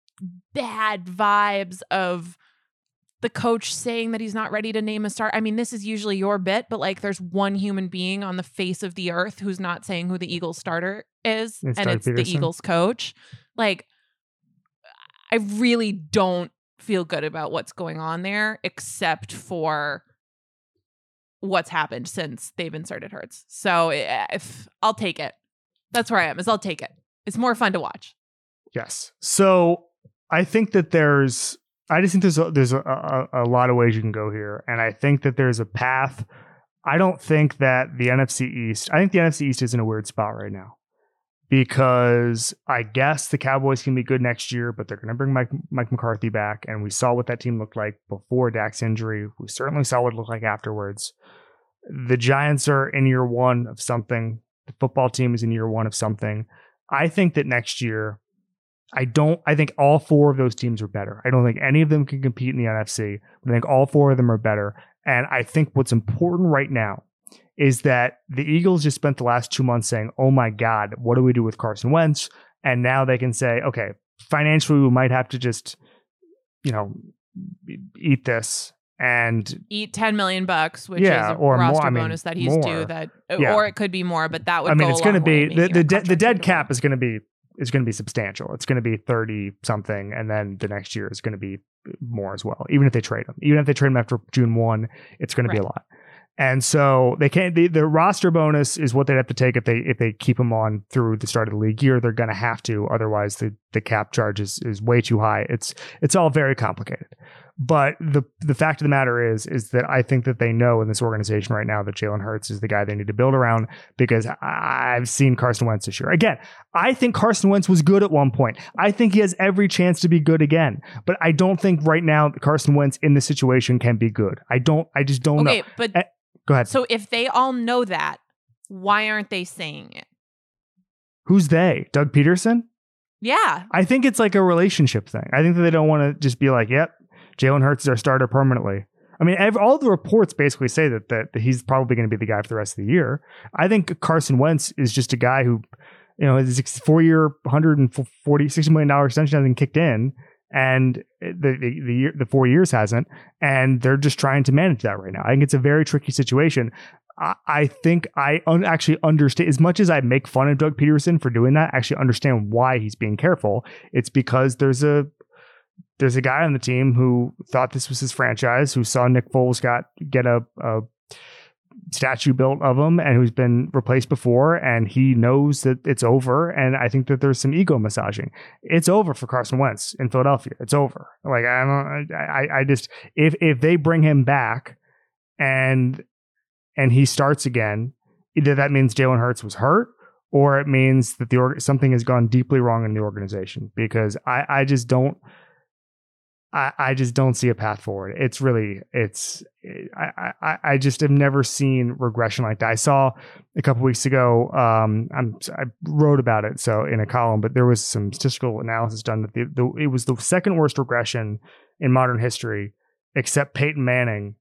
bad vibes of the coach saying that he's not ready to name a start. I mean, this is usually your bit, but like there's one human being on the face of the earth who's not saying who the Eagles starter is, It's and Doug it's the Eagles coach. Like, I really don't feel good about what's going on there, except for what's happened since they've inserted Hurts. So eh, if I'll take it, that's where I am. Is I'll take it. It's more fun to watch. Yes. So I think that there's, I just think there's a, there's a, a, a lot of ways you can go here, and I think that there's a path. I don't think that the NFC East. I think the NFC East is in a weird spot right now because I guess the Cowboys can be good next year, but they're going to bring Mike Mike McCarthy back, and we saw what that team looked like before Dak's injury. We certainly saw what it looked like afterwards. The Giants are in year one of something. The football team is in year one of something. I think that next year I don't. I think all four of those teams are better. I don't think any of them can compete in the NFC. But I think all four of them are better. And I think what's important right now is that the Eagles just spent the last two months saying, "Oh my God, what do we do with Carson Wentz?" And now they can say, "Okay, financially, we might have to just, you know, eat this." And Eat ten million bucks, which Yeah, is a or more. roster I mean, bonus that he's more. due. That, Yeah. or it could be more, but that would. I mean, go it's going to be the the, de- the dead cap. is going to be is going to be substantial. It's going to be thirty something, and then the next year is going to be more as well. Even if they trade him, even if they trade him after June one, it's going to be a lot. And so they can't. The, the roster bonus is what they'd have to take if they if they keep him on through the start of the league year. They're going to have to, otherwise the the cap charge is is way too high. It's it's all very complicated. But the the fact of the matter is is that I think that they know in this organization right now that Jalen Hurts is the guy they need to build around because I've seen Carson Wentz this year. Again, I think Carson Wentz was good at one point. I think he has every chance to be good again. But I don't think right now Carson Wentz in this situation can be good. I don't. I just don't Okay, know. but Eh, Go ahead. so if they all know that, why aren't they saying it? Who's they? Doug Pederson? Yeah, I think it's like a relationship thing. I think that they don't want to just be like, "Yep, Jalen Hurts is our starter permanently." I mean, all the reports basically say that, that that he's probably going to be the guy for the rest of the year. I think Carson Wentz is just a guy who, you know, his four-year, 140, 60 million dollar extension hasn't kicked in, and the the the, the four years hasn't, and they're just trying to manage that right now. I think it's a very tricky situation. I, I think I un- actually understand as much as I make fun of Doug Pederson for doing that. I actually understand why he's being careful. It's because there's a there's a guy on the team who thought this was his franchise, who saw Nick Foles got get a, a statue built of him, and who's been replaced before, and he knows that it's over. And I think that there's some ego massaging. It's over for Carson Wentz in Philadelphia. It's over. Like I don't. I I just if if they bring him back, and and he starts again, either that means Jalen Hurts was hurt, or it means that the org- something has gone deeply wrong in the organization. Because I I just don't. I, I just don't see a path forward. It's really, it's, I, I, I just have never seen regression like that. I saw a couple weeks ago, um, I'm, I wrote about it. So in a column, but there was some statistical analysis done that the, the, it was the second worst regression in modern history, except Peyton Manning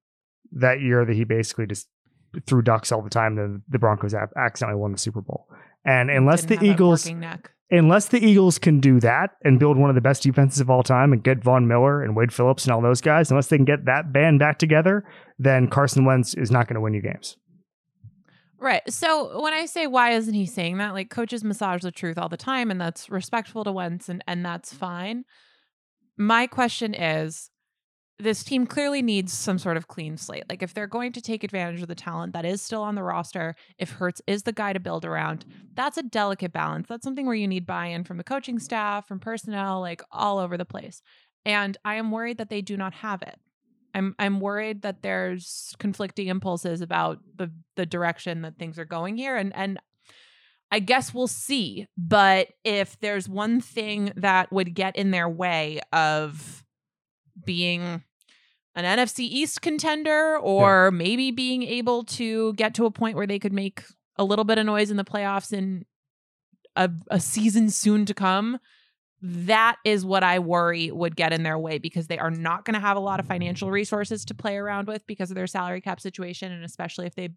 that year that he basically just threw ducks all the time. Then the Broncos accidentally won the Super Bowl. And unless the Eagles. Unless the Eagles can do that and build one of the best defenses of all time and get Von Miller and Wade Phillips and all those guys, unless they can get that band back together, then Carson Wentz is not going to win you games. Right. So when I say why isn't he saying that, like coaches massage the truth all the time, and that's respectful to Wentz, and and that's fine. My question is, this team clearly needs some sort of clean slate. Like if they're going to take advantage of the talent that is still on the roster, if Hurts is the guy to build around, that's a delicate balance. That's something where you need buy-in from the coaching staff, from personnel, like all over the place. And I am worried that they do not have it. I'm I'm worried that there's conflicting impulses about the the direction that things are going here and and I guess we'll see. But if there's one thing that would get in their way of being an NFC East contender or yeah. maybe being able to get to a point where they could make a little bit of noise in the playoffs in a, a season soon to come, that is what I worry would get in their way because they are not going to have a lot of financial resources to play around with because of their salary cap situation. And especially if they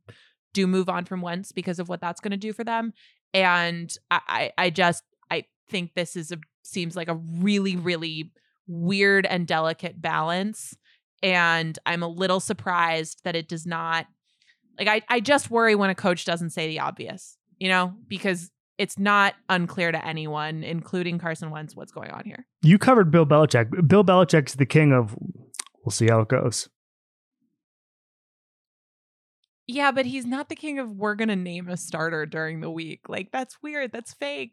do move on from Wentz because of what that's going to do for them. And I, I, I just, I think this is a, seems like a really, really weird and delicate balance. And I'm a little surprised that it does not, like, I, I just worry when a coach doesn't say the obvious, you know, because it's not unclear to anyone, including Carson Wentz, what's going on here. You covered Bill Belichick. Bill Belichick's the king of we'll see how it goes. Yeah, but he's not the king of we're going to name a starter during the week. Like, that's weird. That's fake.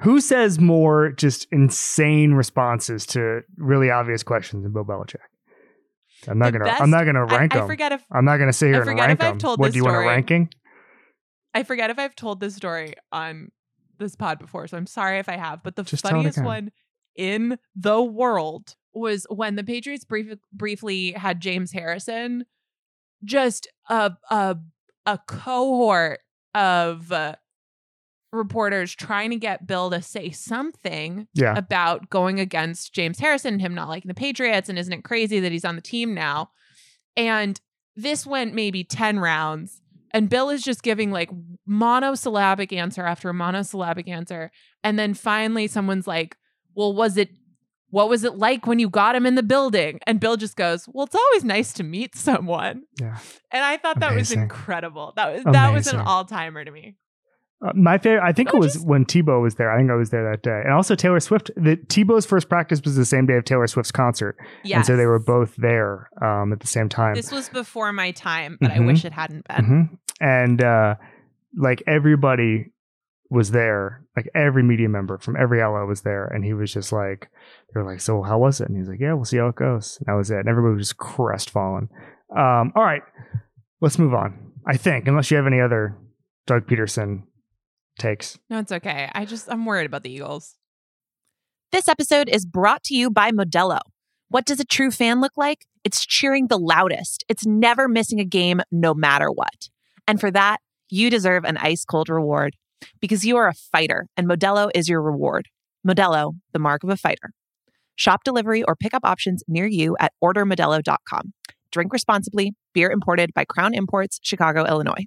Who says more just insane responses to really obvious questions than Bill Belichick? I'm not gonna. I'm not gonna rank I, them. I forget if I'm not gonna say here I and rank them. What do you story. want a ranking? I forget if I've told this story on this pod before, so I'm sorry if I have. But the Just funniest one in the world was when the Patriots brief- briefly had James Harrison, just a a a cohort of uh, reporters trying to get Bill to say something yeah. about going against James Harrison, and him not liking the Patriots, and isn't it crazy that he's on the team now? And this went maybe 10 rounds and Bill is just giving like monosyllabic answer after monosyllabic answer. And then finally someone's like, well, was it what was it like when you got him in the building? And Bill just goes, Well, it's always nice to meet someone. Yeah. And I thought that Amazing. was incredible. That was Amazing. that was an all timer to me. Uh, my favorite, I think oh, it was just, when Tebow was there. I think I was there that day, and also Taylor Swift. The Tebow's first practice was the same day of Taylor Swift's concert, yes. and so they were both there um, at the same time. This was before my time, but mm-hmm. I wish it hadn't been. Mm-hmm. And uh, like everybody was there, like every media member from every LO was there, and he was just like, they were like, "So how was it?" And he was like, "Yeah, we'll see how it goes." And that was it. And everybody was just crestfallen. Um, all right, let's move on. I think, unless you have any other Doug Pederson takes. No, it's okay. I just, I'm worried about the Eagles. This episode is brought to you by Modelo. What does a true fan look like? It's cheering the loudest, it's never missing a game, no matter what. And for that, you deserve an ice cold reward because you are a fighter and Modelo is your reward. Modelo, the mark of a fighter. Shop delivery or pickup options near you at ordermodelo.com. Drink responsibly. Beer imported by Crown Imports, Chicago, Illinois.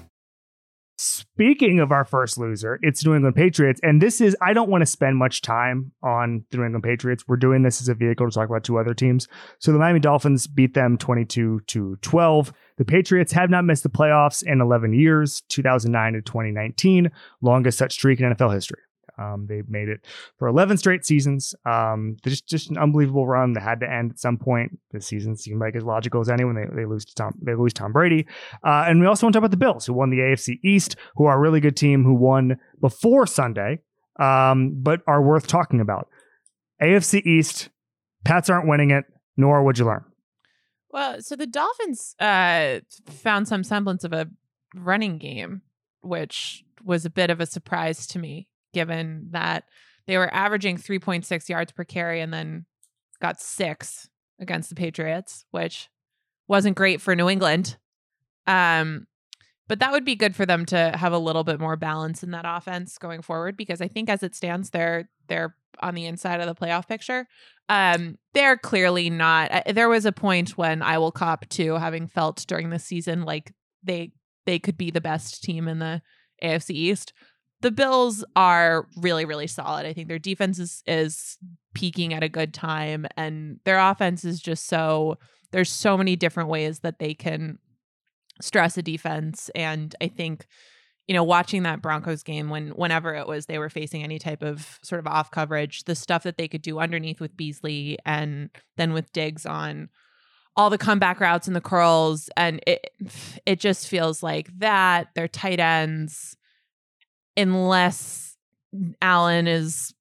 Speaking of our first loser, it's New England Patriots. And this is, I don't want to spend much time on the New England Patriots. We're doing this as a vehicle to talk about two other teams. So the Miami Dolphins beat them 22 to 12. The Patriots have not missed the playoffs in 11 years, 2009 to 2019, longest such streak in NFL history. Um, they made it for 11 straight seasons. Um, just just an unbelievable run that had to end at some point. The season seemed like as logical as any when they, they lose to Tom they lose Tom Brady. Uh, and we also want to talk about the Bills, who won the AFC East, who are a really good team, who won before Sunday, um, but are worth talking about. AFC East, Pats aren't winning it. Nor would you learn? Well, so the Dolphins uh, found some semblance of a running game, which was a bit of a surprise to me given that they were averaging 3.6 yards per carry and then got six against the Patriots, which wasn't great for New England. Um, But that would be good for them to have a little bit more balance in that offense going forward because I think as it stands, they're they're on the inside of the playoff picture. Um, they're clearly not. uh, There was a point when I will cop to having felt during the season like they they could be the best team in the AFC East. The Bills are really really solid. I think their defense is is peaking at a good time, and their offense is just so. There's so many different ways that they can stress a defense, and I think you know, watching that Broncos game when whenever it was they were facing any type of sort of off coverage, the stuff that they could do underneath with Beasley and then with Diggs on all the comeback routes and the curls and it it just feels like that their tight ends unless Allen is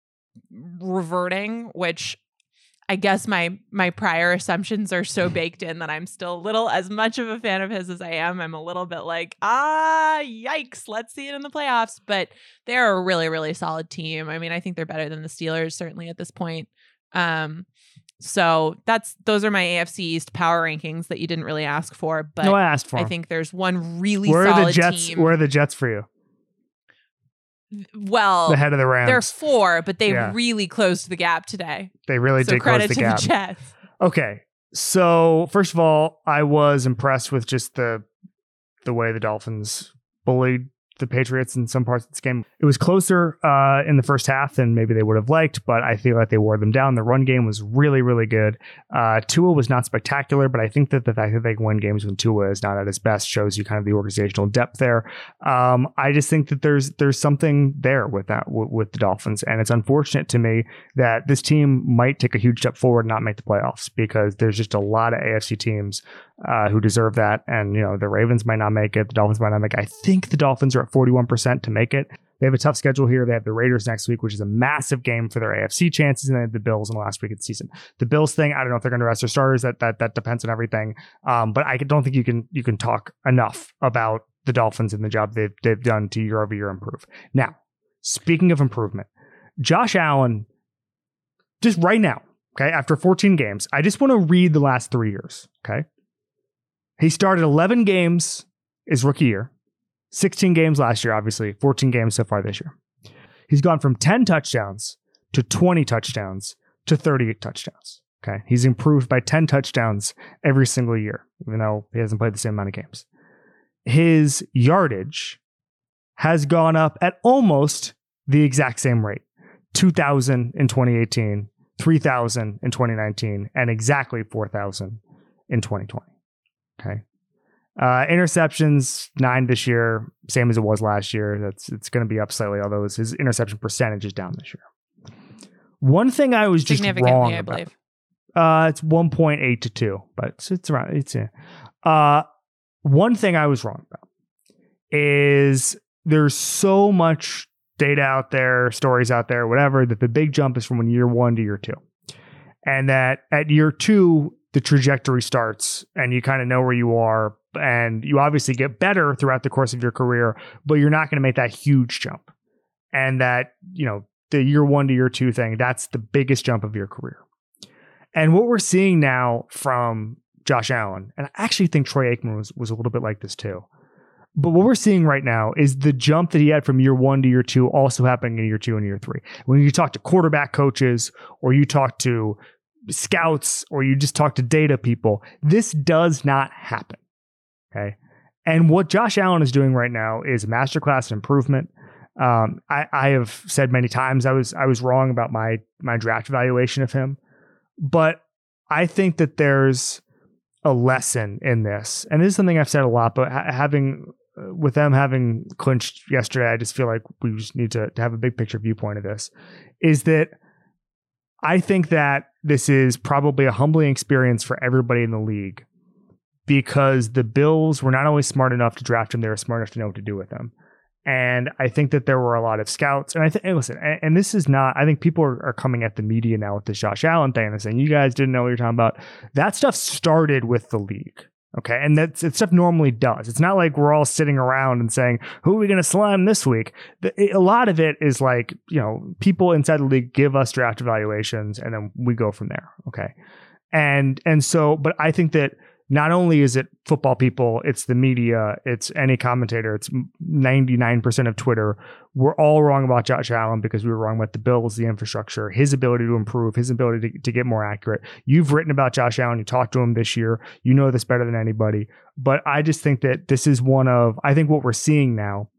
reverting, which I guess my my prior assumptions are so baked in that I'm still a little as much of a fan of his as I am. I'm a little bit like, ah, yikes, let's see it in the playoffs. But they're a really, really solid team. I mean, I think they're better than the Steelers, certainly at this point. Um, so that's those are my AFC East power rankings that you didn't really ask for, but no, I asked for I think there's one really Where are the Jets? team. Where are the Jets for you? Well, the head of the Rams. they're four, but they Yeah. really closed the gap today. they really so did close the to gap. the Jets. Okay. So first of all, I was impressed with just the the way the Dolphins bullied the Patriots in some parts of this game. It was closer uh, in the first half than maybe they would have liked, but I feel like they wore them down. The run game was really, really good. Uh, Tua was not spectacular, but I think that the fact that they can win games when Tua is not at his best shows you kind of the organizational depth there. Um, I just think that there's there's something there with that w- with the Dolphins, and it's unfortunate to me that this team might take a huge step forward and not make the playoffs because there's just a lot of AFC teams uh, who deserve that. And, you know, the Ravens might not make it. The Dolphins might not make it. I think the Dolphins are at 41% to make it. They have a tough schedule here. They have the Raiders next week, which is a massive game for their AFC chances, and they have the Bills in the last week of the season. The Bills thing, I don't know if they're going to rest their starters. That that that depends on everything. Um, but I don't think you can you can talk enough about the Dolphins and the job they've they've done to year over year improve. Now, speaking of improvement, Josh Allen, just right now, okay, after 14 games, I just want to read the last three years. Okay. He started 11 games his rookie year, 16 games last year, obviously, 14 games so far this year. He's gone from 10 touchdowns to 20 touchdowns to 38 touchdowns. Okay. He's improved by 10 touchdowns every single year, even though he hasn't played the same amount of games. His yardage has gone up at almost the exact same rate 2,000 in 2018, 3,000 in 2019, and exactly 4,000 in 2020. Okay. Uh, interceptions nine this year, same as it was last year. That's it's going to be up slightly, although his, his interception percentage is down this year. One thing I was just Significantly, wrong I about. believe. Uh, it's one point eight to two, but it's, it's around. It's uh, uh, one thing I was wrong about is there's so much data out there, stories out there, whatever. That the big jump is from year one to year two, and that at year two the trajectory starts, and you kind of know where you are, and you obviously get better throughout the course of your career, but you're not going to make that huge jump, and that you know the year one to year two thing that's the biggest jump of your career. And what we're seeing now from Josh Allen, and I actually think Troy Aikman was, was a little bit like this too. But what we're seeing right now is the jump that he had from year one to year two also happening in year two and year three. When you talk to quarterback coaches or you talk to scouts or you just talk to data people, this does not happen. Okay. And what Josh Allen is doing right now is masterclass improvement. Um, I, I have said many times I was I was wrong about my my draft evaluation of him, but I think that there's a lesson in this, and this is something I've said a lot. But ha- having uh, with them having clinched yesterday, I just feel like we just need to, to have a big picture viewpoint of this. Is that I think that this is probably a humbling experience for everybody in the league because the Bills were not only smart enough to draft him, they were smart enough to know what to do with him. And I think that there were a lot of scouts. And I think, listen, and, and, this is not, I think people are, are, coming at the media now with this Josh Allen thing and saying, you guys didn't know what you're talking about. That stuff started with the league. Okay. And that's it's stuff normally does. It's not like we're all sitting around and saying, who are we going to slime this week? The, a lot of it is like, you know, people inside the league give us draft evaluations and then we go from there. Okay. And, and so, but I think that not only is it football people, it's the media, it's any commentator, it's 99% of Twitter. We're all wrong about Josh Allen because we were wrong about the Bills, the infrastructure, his ability to improve, his ability to, to get more accurate. You've written about Josh Allen, you talked to him this year, you know this better than anybody. But I just think that this is one of, I think what we're seeing now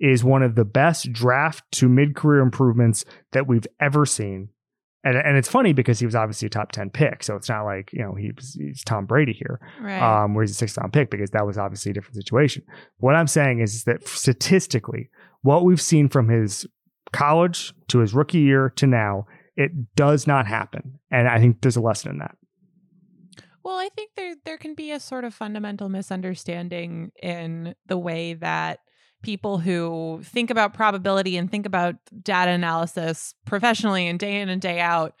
is one of the best draft to mid career improvements that we've ever seen and and it's funny because he was obviously a top ten pick, so it's not like you know he was, he's Tom Brady here, Right. um, where he's a sixth round pick because that was obviously a different situation. What I'm saying is, that statistically, what we've seen from his college to his rookie year to now, it does not happen, and I think there's a lesson in that. Well, I think there there can be a sort of fundamental misunderstanding in the way that people who think about probability and think about data analysis professionally and day in and day out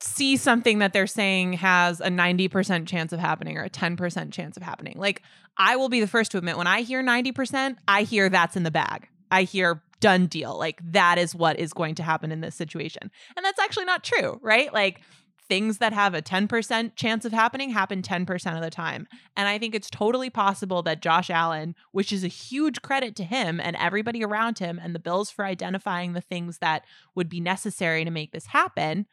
see something that they're saying has a 90% chance of happening or a 10% chance of happening. Like I will be the first to admit when I hear 90%, I hear that's in the bag. I hear done deal. Like that is what is going to happen in this situation. And that's actually not true, right? Like things that have a 10% chance of happening happen 10% of the time. And I think it's totally possible that Josh Allen, which is a huge credit to him and everybody around him and the Bills for identifying the things that would be necessary to make this happen,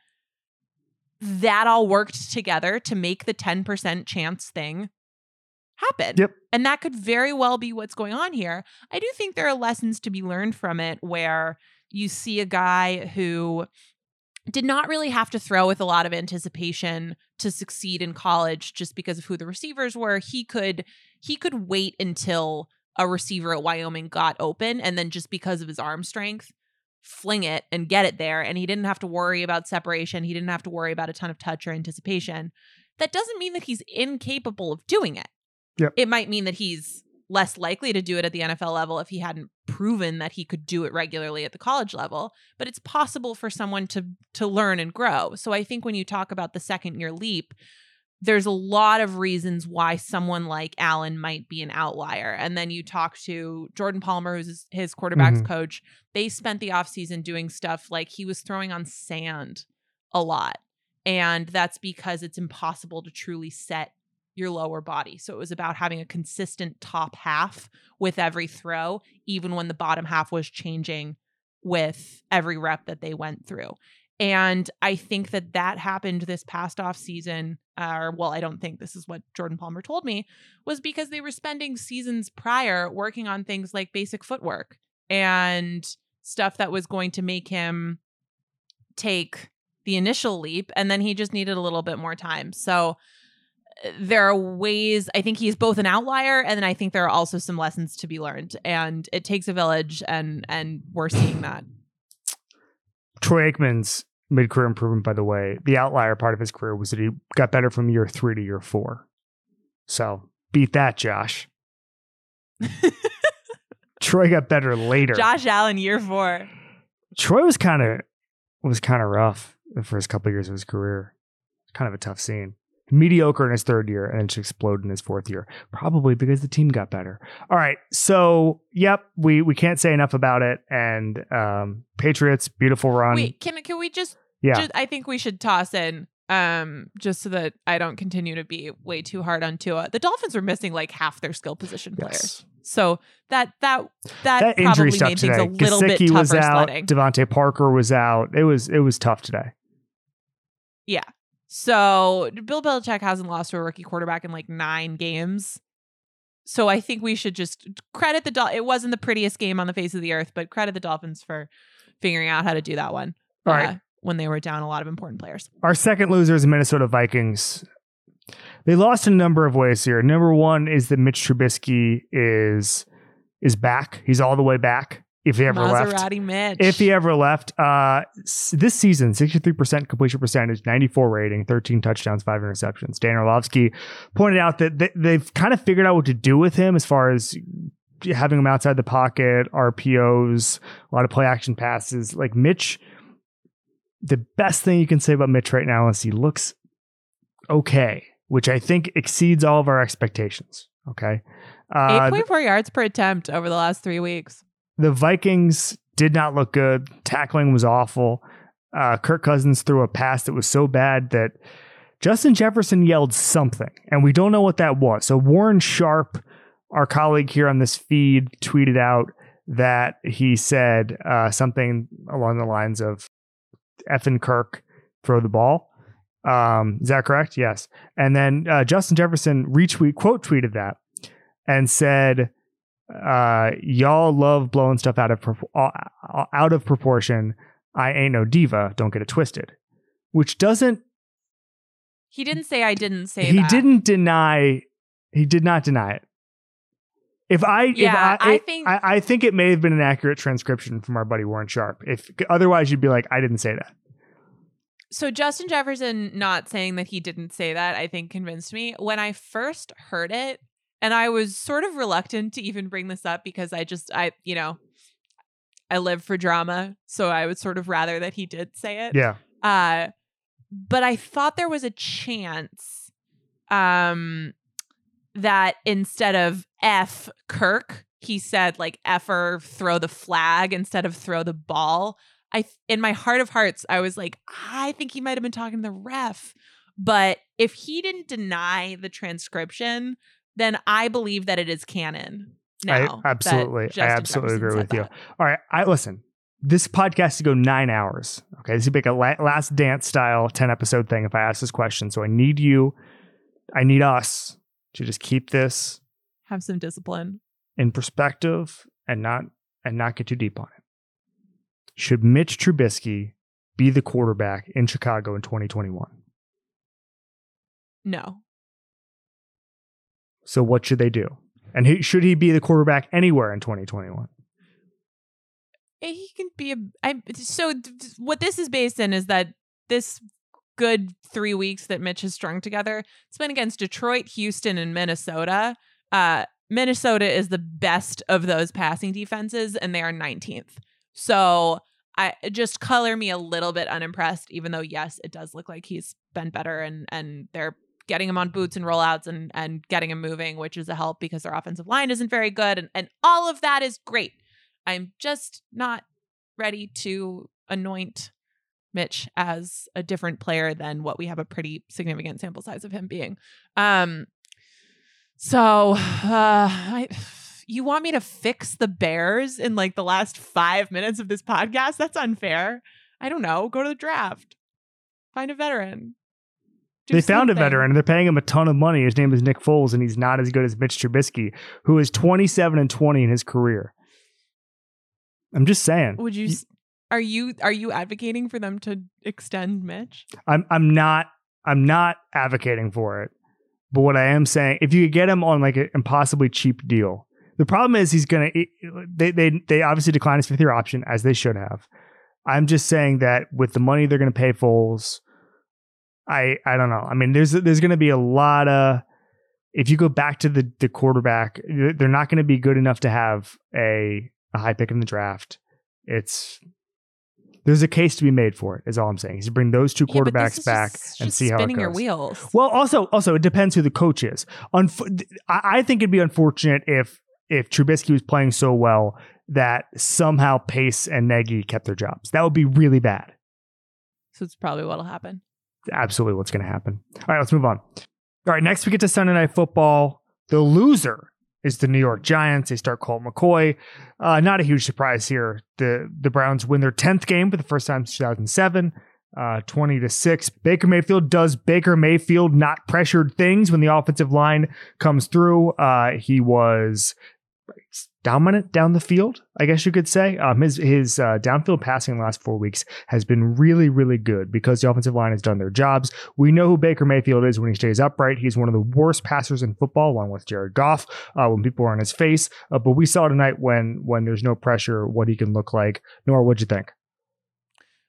that all worked together to make the 10% chance thing happen. Yep. And that could very well be what's going on here. I do think there are lessons to be learned from it where you see a guy who did not really have to throw with a lot of anticipation to succeed in college just because of who the receivers were. He could he could wait until a receiver at Wyoming got open and then just because of his arm strength fling it and get it there and he didn't have to worry about separation. He didn't have to worry about a ton of touch or anticipation. That doesn't mean that he's incapable of doing it. Yep. It might mean that he's less likely to do it at the NFL level if he hadn't proven that he could do it regularly at the college level, but it's possible for someone to to learn and grow. So I think when you talk about the second year leap, there's a lot of reasons why someone like Allen might be an outlier. And then you talk to Jordan Palmer, who's his, his quarterback's Mhm. coach. They spent the offseason doing stuff like he was throwing on sand a lot. And that's because it's impossible to truly set your lower body. So it was about having a consistent top half with every throw, even when the bottom half was changing with every rep that they went through. And I think that that happened this past off season, uh, or well, I don't think this is what Jordan Palmer told me, was because they were spending seasons prior working on things like basic footwork and stuff that was going to make him take the initial leap. And then he just needed a little bit more time. So there are ways I think he's both an outlier and then I think there are also some lessons to be learned. And it takes a village and and we're seeing that. Troy Aikman's mid career improvement, by the way, the outlier part of his career was that he got better from year three to year four. So beat that, Josh. [LAUGHS] Troy got better later. Josh Allen, year four. Troy was kind of was kind of rough the first couple of years of his career. Kind of a tough scene. Mediocre in his third year and just explode in his fourth year. Probably because the team got better. All right. So yep, we we can't say enough about it. And um Patriots, beautiful run. Wait, can can we just, yeah. just I think we should toss in um just so that I don't continue to be way too hard on Tua. The Dolphins were missing like half their skill position players. yes. So that that that, That probably injury stuff made things a little bit tougher was out. sledding. DeVante Parker was out. It was it was tough today. So Bill Belichick hasn't lost to a rookie quarterback in like nine games. So I think we should just credit the Dol- it wasn't the prettiest game on the face of the earth, but credit the Dolphins for figuring out how to do that one. All right. uh, when they were down a lot of important players. Our second loser is Minnesota Vikings. They lost in a number of ways here. Number one is that Mitch Trubisky is is back. He's all the way back. If he ever left. Mitch. If he ever left, uh, this season, 63% completion percentage, 94 rating, 13 touchdowns, five interceptions. Dan Orlovsky pointed out that th- they've kind of figured out what to do with him as far as having him outside the pocket, RPOs, a lot of play action passes. Like Mitch, the best thing you can say about Mitch right now is he looks okay, which I think exceeds all of our expectations. Okay. Uh, 8.4 yards per attempt over the last three weeks. The Vikings did not look good. Tackling was awful. Uh, Kirk Cousins threw a pass that was so bad that Justin Jefferson yelled something, and we don't know what that was. So Warren Sharp, our colleague here on this feed, tweeted out that he said uh, something along the lines of "effing Kirk, throw the ball." Um, is that correct? Yes. And then uh, Justin Jefferson retweet quote tweeted that and said, uh, "Y'all love blowing stuff out of uh, out of proportion. I ain't no diva. Don't get it twisted." Which doesn't He didn't say I didn't say he that. didn't deny he did not deny it if i Yeah, if I, I it- think- I, I think it may have been an accurate transcription from our buddy warren sharp if otherwise you'd be like i didn't say that So Justin Jefferson not saying that he didn't say that, I think convinced me. When I first heard it, and I was sort of reluctant to even bring this up because I just I, you know, I live for drama, so I would sort of rather that he did say it. yeah Uh but I thought there was a chance um that instead of F Kirk, he said like effer throw the flag instead of throw the ball. I in my heart of hearts, I was like, I think he might have been talking to the ref. But if he didn't deny the transcription, then I believe that it is canon. Now, I absolutely, I absolutely Jefferson agree with you. that. All right, I listen. This podcast to go nine hours. Okay, this would like a la- last dance style ten episode thing. If I ask this question, so I need you, I need us to just keep this Have some discipline. in perspective and not and not get too deep on it. Should Mitch Trubisky be the quarterback in Chicago in 2021? No. So what should they do? And he, should he be the quarterback anywhere in 2021? Eh, he can be a I so what this is based in is that this good 3 weeks that Mitch has strung together it's been against Detroit, Houston and Minnesota. Uh Minnesota is the best of those passing defenses and they are 19th. So I just color me a little bit unimpressed even though yes, it does look like he's been better and and they're getting him on boots and rollouts and and getting him moving, which is a help because their offensive line isn't very good and and all of that is great. I'm just not ready to anoint Mitch as a different player than what we have a pretty significant sample size of him being. Um, so, uh, I, you want me to fix the Bears in like the last five minutes of this podcast? That's unfair. I don't know. Go to the draft, find a veteran. They found a veteran and they're paying him a ton of money. His name is Nick Foles, and he's not as good as Mitch Trubisky, who is 27 and 20 in his career. I'm just saying. Would you? Are you are you advocating for them to extend Mitch? I'm I'm not I'm not advocating for it. But what I am saying, if you could get him on like an impossibly cheap deal, the problem is he's gonna they they they obviously decline his fifth year option as they should have. I'm just saying that with the money they're gonna pay Foles, I I don't know. I mean, there's there's gonna be a lot of if you go back to the the quarterback, they're not gonna be good enough to have a a high pick in the draft. It's there's a case to be made for it. Is all I'm saying. Is bring those two Yeah, quarterbacks is back just- and just see how it spinning your goes. wheels. Well, also, also it depends who the coach is. Unf- I I think it'd be unfortunate if if Trubisky was playing so well that somehow Pace and Nagy kept their jobs. That would be really bad. so it's probably what'll happen. Absolutely, what's going to happen. All right, let's move on. All right, next we get to Sunday Night Football. The loser is the New York Giants. They start Colt McCoy. Uh, not a huge surprise here. The the Browns win their tenth game for the first time since 2007. Uh, 20 to 6. Baker Mayfield does Baker Mayfield not pressured things when the offensive line comes through. Uh, he was dominant down the field, I guess you could say. Um, his his uh, downfield passing in the last four weeks has been really, really good because the offensive line has done their jobs. We know who Baker Mayfield is when he stays upright. He's one of the worst passers in football, along with Jared Goff, uh, when people are on his face. Uh, but we saw tonight when when there's no pressure, what he can look like. Nora, what'd you think?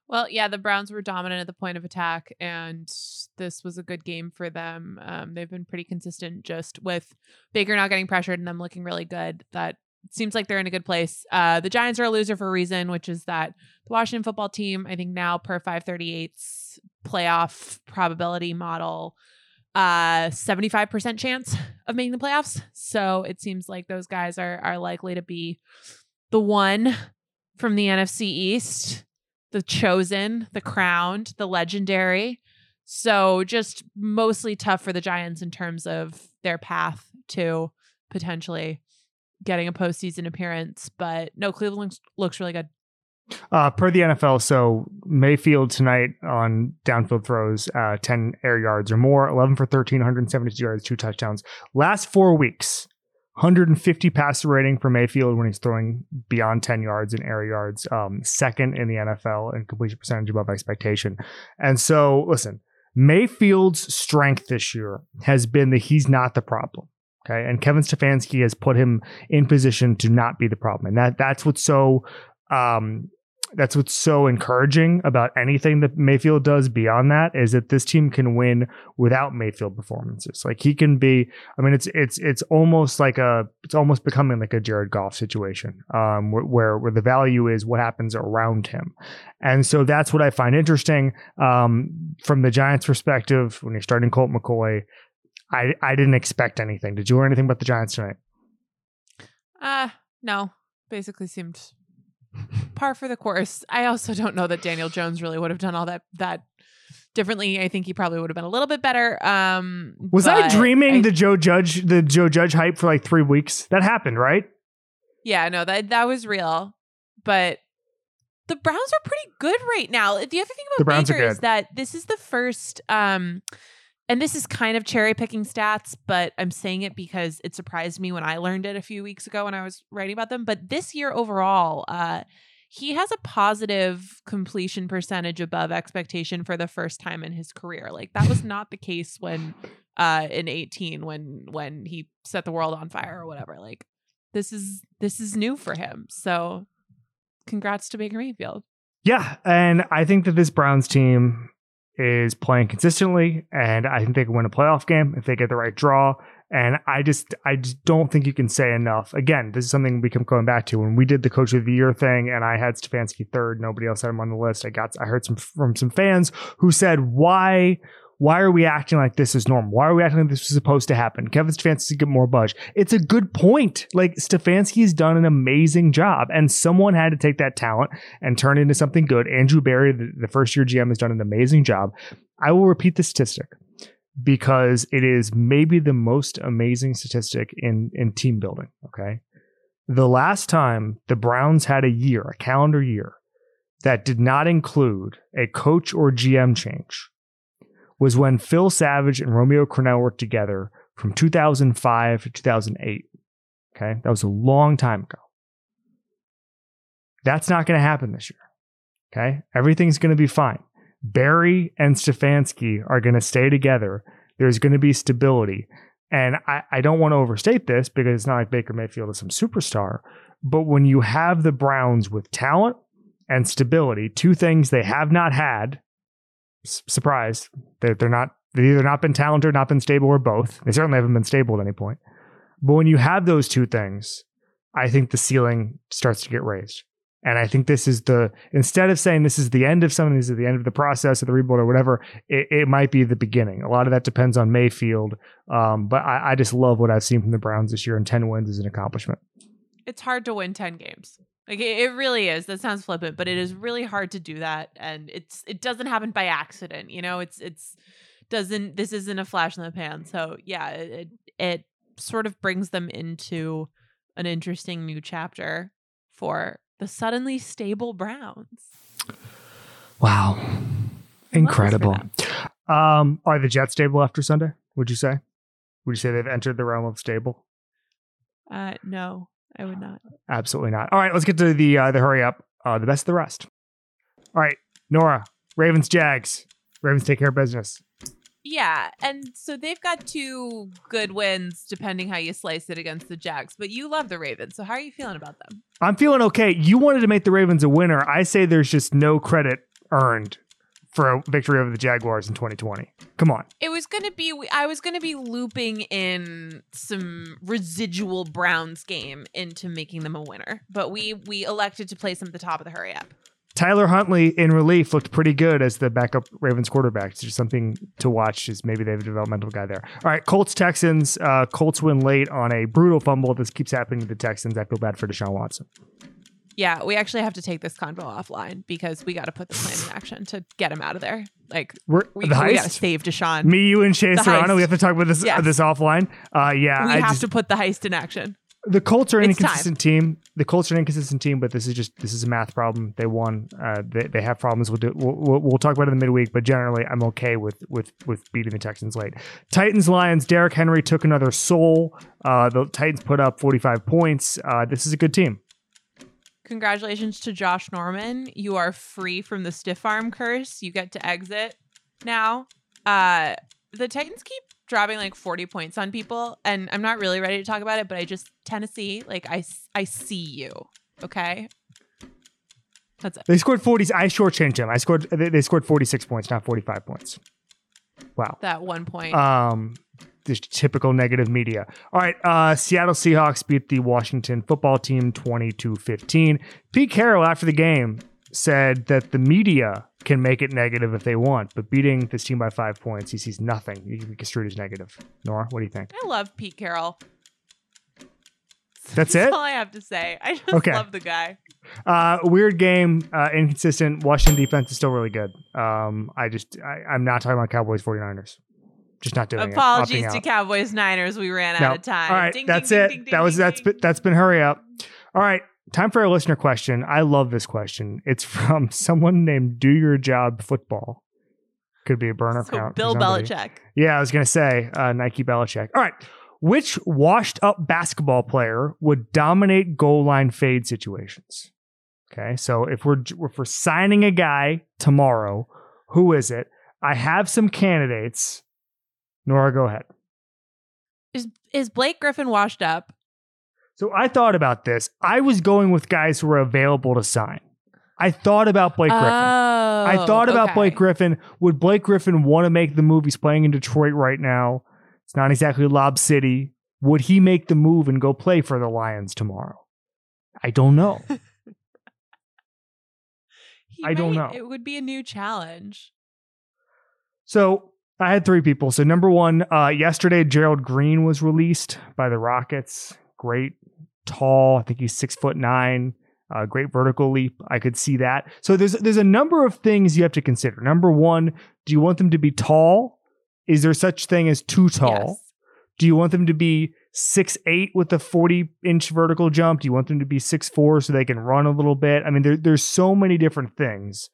Well, yeah, the Browns were dominant at the point of attack, and this was a good game for them. Um, they've been pretty consistent just with Baker not getting pressured and them looking really good. That seems like they're in a good place. Uh, the Giants are a loser for a reason, which is that the Washington football team, I think now per 538's playoff probability model, uh 75% chance of making the playoffs. So it seems like those guys are are likely to be the one from the NFC East the chosen, the crowned, the legendary. So just mostly tough for the Giants in terms of their path to potentially getting a postseason appearance. But no, Cleveland looks, really good. Uh, per the NFL, so Mayfield tonight on downfield throws, uh, 10 air yards or more, 11 for 13, 172 yards, two touchdowns. Last four weeks, 150 passer rating for Mayfield when he's throwing beyond 10 yards in air yards, um, second in the NFL in completion percentage above expectation. And so, listen, Mayfield's strength this year has been that he's not the problem. Okay. And Kevin Stefanski has put him in position to not be the problem. And that that's what's so um, that's what's so encouraging about anything that Mayfield does beyond that is that this team can win without Mayfield performances. Like he can be, I mean, it's it's it's almost like a it's almost becoming like a Jared Goff situation, um, where where the value is what happens around him, and so that's what I find interesting um, from the Giants' perspective when you're starting Colt McCoy. I I didn't expect anything. Did you learn anything about the Giants tonight? Uh no. Basically seemed par for the course. I also don't know that Daniel Jones really would have done all that that differently. I think he probably would have been a little bit better. Um, was I dreaming I, the Joe Judge the Joe Judge hype for like three weeks? That happened, right? Yeah, no, that that was real. But the Browns are pretty good right now. The other thing about the Browns Baker is that this is the first um and this is kind of cherry picking stats, but I'm saying it because it surprised me when I learned it a few weeks ago when I was writing about them. But this year overall, uh, he has a positive completion percentage above expectation for the first time in his career. Like that was not the case when uh in 18 when when he set the world on fire or whatever. Like this is this is new for him. So congrats to Baker Mayfield. Yeah, and I think that this Browns team is playing consistently, and I think they can win a playoff game if they get the right draw. And I just, I just don't think you can say enough. Again, this is something we keep going back to when we did the Coach of the Year thing, and I had Stefanski third. Nobody else had him on the list. I got, I heard some from some fans who said, "Why why are we acting like this is normal? Why are we acting like this is supposed to happen? Kevin Stefanski get more budge. It's a good point. Like Stefanski's done an amazing job, and someone had to take that talent and turn it into something good. Andrew Berry, the, the first year GM, has done an amazing job. I will repeat the statistic because it is maybe the most amazing statistic in in team building. Okay, the last time the Browns had a year, a calendar year, that did not include a coach or GM change was when Phil Savage and Romeo Crennel worked together from 2005 to 2008. Okay, that was a long time ago. That's not going to happen this year. Okay, everything's going to be fine. Berry and Stefanski are going to stay together. There's going to be stability. And I, I don't want to overstate this because it's not like Baker Mayfield is some superstar. But when you have the Browns with talent and stability, two things they have not had surprise. They're, they're not, they've either not been talented, not been stable, or both. They certainly haven't been stable at any point. But when you have those two things, I think the ceiling starts to get raised. And I think this is the instead of saying this is the end of something, this is the end of the process of the rebuild or whatever, it, it might be the beginning. A lot of that depends on Mayfield. Um, but I, I just love what I've seen from the Browns this year, and 10 wins is an accomplishment. It's hard to win 10 games. Like it, it really is. That sounds flippant, but it is really hard to do that, and it's it doesn't happen by accident. You know, it's it's doesn't this isn't a flash in the pan. So yeah, it it sort of brings them into an interesting new chapter for the suddenly stable Browns. Wow, incredible. Um, are the Jets stable after Sunday? Would you say? Would you say they've entered the realm of stable? Uh, no. I would not. Absolutely not. All right, let's get to the uh, the hurry up. Uh, the best of the rest. All right, Nora, Ravens, Jags. Ravens take care of business. Yeah, and so they've got two good wins, depending how you slice it against the Jags. But you love the Ravens, so how are you feeling about them? I'm feeling okay. You wanted to make the Ravens a winner. I say there's just no credit earned for a victory over the Jaguars in 2020. Come on. It was going to be I was going to be looping in some residual Browns game into making them a winner, but we we elected to place them at the top of the hurry up. Tyler Huntley in relief looked pretty good as the backup Ravens quarterback. It's just something to watch. Is maybe they have a developmental guy there. All right, Colts Texans. Uh, Colts win late on a brutal fumble. This keeps happening to the Texans. I feel bad for Deshaun Watson. Yeah, we actually have to take this convo offline because we got to put the plan in action to get him out of there. Like We're we, we got to save Deshaun. Me, you, and Shea The Serrano. We have to talk about this Yes. this offline. Uh, yeah, we I have just, to put the heist in action. the Colts are an It's time. inconsistent team. The Colts are an inconsistent team, but this is just this is a math problem. They won. Uh, they, they have problems. We'll, do, we'll, we'll we'll talk about it in the midweek, but generally, I'm okay with with with beating the Texans late. Titans Lions. Derrick Henry took another soul. Uh, the Titans put up 45 points. Uh, this is a good team. Congratulations to Josh Norman. You are free from the stiff arm curse. You get to exit now. Uh the Titans keep dropping like 40 points on people and I'm not really ready to talk about it, but I just Tennessee, like I, I see you. Okay? That's it. They scored 40. I shortchanged them. I scored. They, they scored 46 points, not 45 points. Wow. That one point. Um, just typical negative media. All right. Uh, Seattle Seahawks beat the Washington football team 22 15. Pete Carroll, after the game, said that the media can make it negative if they want, but beating this team by five points, he sees nothing. You can be construed as negative. Nora, what do you think? I love Pete Carroll. That's it? That's all I have to say. I just Okay. love the guy. Uh, weird game, uh, inconsistent. Washington defense is still really good. Um, I just, I, I'm not talking about Cowboys 49ers. Just not doing Apologies it. Opting to. Cowboys Niners. We ran No. out of time. All right, Ding, that's ding, it. ding, that was that's been, that's been hurry up. All right, time for a listener question. I love this question. It's [LAUGHS] from someone named Do Your Job Football. Could be a burner So account. Bill. Belichick. Yeah, I was gonna say uh, Nike Belichick. All right, which washed-up basketball player would dominate goal line fade situations? Okay, so if we're if we're signing a guy tomorrow, who is it? I have some candidates. Nora, go ahead. Is is Blake Griffin washed up? So I thought about this. I was going with guys who were available to sign. I thought about Blake Griffin. Oh, I thought about okay. Blake Griffin. Would Blake Griffin want to make the move? He's playing in Detroit right now. It's not exactly Lob City. Would he make the move and go play for the Lions tomorrow? I don't know. [LAUGHS] I don't know. It would be a new challenge. So I had three people. So number one, uh, yesterday Gerald Green was released by the Rockets. Great, tall. I think he's six foot nine. Uh, great vertical leap. I could see that. So there's there's a number of things you have to consider. Number one, do you want them to be tall? Is there such thing as too tall? Yes. Do you want them to be six eight with a 40 inch vertical jump? Do you want them to be six four so they can run a little bit? I mean, there, there's so many different things.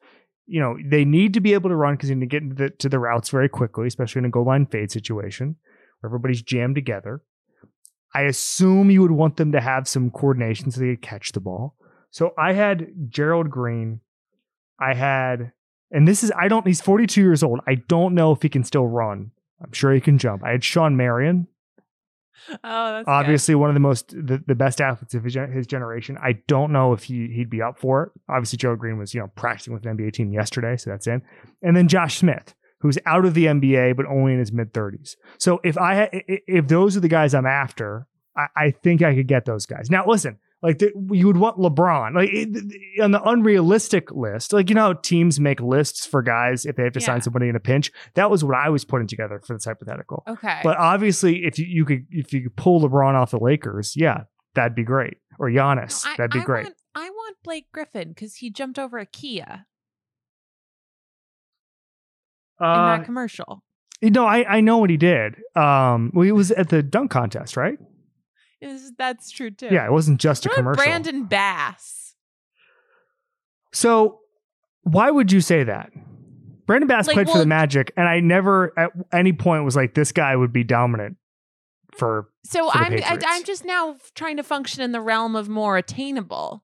You know, they need to be able to run because you need to get the, to the routes very quickly, especially in a goal line fade situation where everybody's jammed together. I assume you would want them to have some coordination so they could catch the ball. So I had Gerald Green. I had, and this is, I don't, he's 42 years old. I don't know if he can still run. I'm sure he can jump. I had Shawn Marion, Oh, that's good. obviously one of the most the, the best athletes of his, generation. I don't know if he he'd be up for it. Obviously, Joe Green was you know practicing with an NBA team yesterday, so that's in. And then Josh Smith, who's out of the NBA but only in his mid thirties. So if i- if those are the guys I'm after, I, I think I could get those guys. Now listen. Like the, you would want LeBron, like it, on the unrealistic list. Like you know, how teams make lists for guys if they have to Yeah. sign somebody in a pinch. That was what I was putting together for this hypothetical. Okay. But obviously, if you, you could if you could pull LeBron off the Lakers, yeah, that'd be great. Or Giannis, I- that'd be I great. Want, I want Blake Griffin because he jumped over a Kia in uh, that commercial. no, I I know what he did. Um, well, he was at the dunk contest, right? Is that's true too. Yeah, it wasn't just a What about commercial. Brandon Bass. So, why would you say that? Brandon Bass Like, played for the Magic, and I never at any point was like, this guy would be dominant for. So For I'm I, I'm just now trying to function in the realm of more attainable.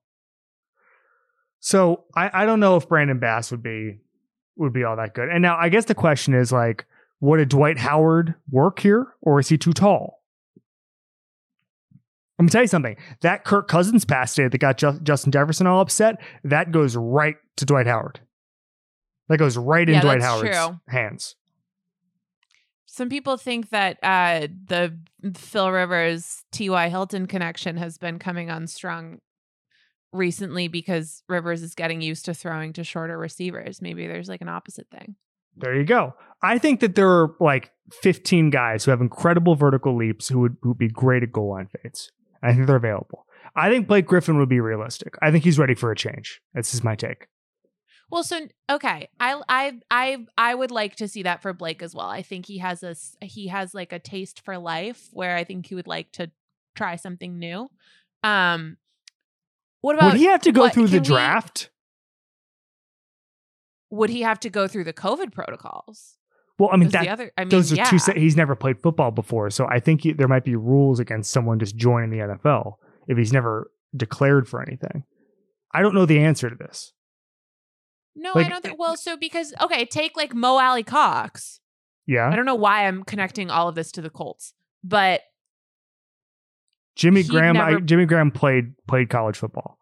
So I, I don't know if Brandon Bass would be would be all that good. And now I guess the question is like, would a Dwight Howard work here, or is he too tall? I'm gonna tell you something. That Kirk Cousins pass today that got Ju- Justin Jefferson all upset, that goes right to Dwight Howard. That goes right in Yeah, Dwight Howard's true. hands. Some people think that uh, the Phil Rivers T.Y. Hilton connection has been coming on strong recently because Rivers is getting used to throwing to shorter receivers. Maybe there's like an opposite thing. There you go. I think that there are like 15 guys who have incredible vertical leaps who would, who would be great at goal line fades. I think they're available. I think Blake Griffin would be realistic. I think he's ready for a change. This is my take. Well, so okay, I I I I would like to see that for Blake as well. I think he has a he has like a taste for life where I think he would like to try something new. Um, what about would he have to go what- through the we- draft? would he have to go through the COVID protocols? Well, I mean, that, other, I mean, those are yeah. two. He's never played football before, so I think he, there might be rules against someone just joining the NFL if he's never declared for anything. I don't know the answer to this. No, like- I don't think. Eh, well, so because okay, take like Mo Alie-Cox. Yeah, I don't know why I'm connecting all of this to the Colts, but Jimmy Graham. I, Jimmy Graham played played college football,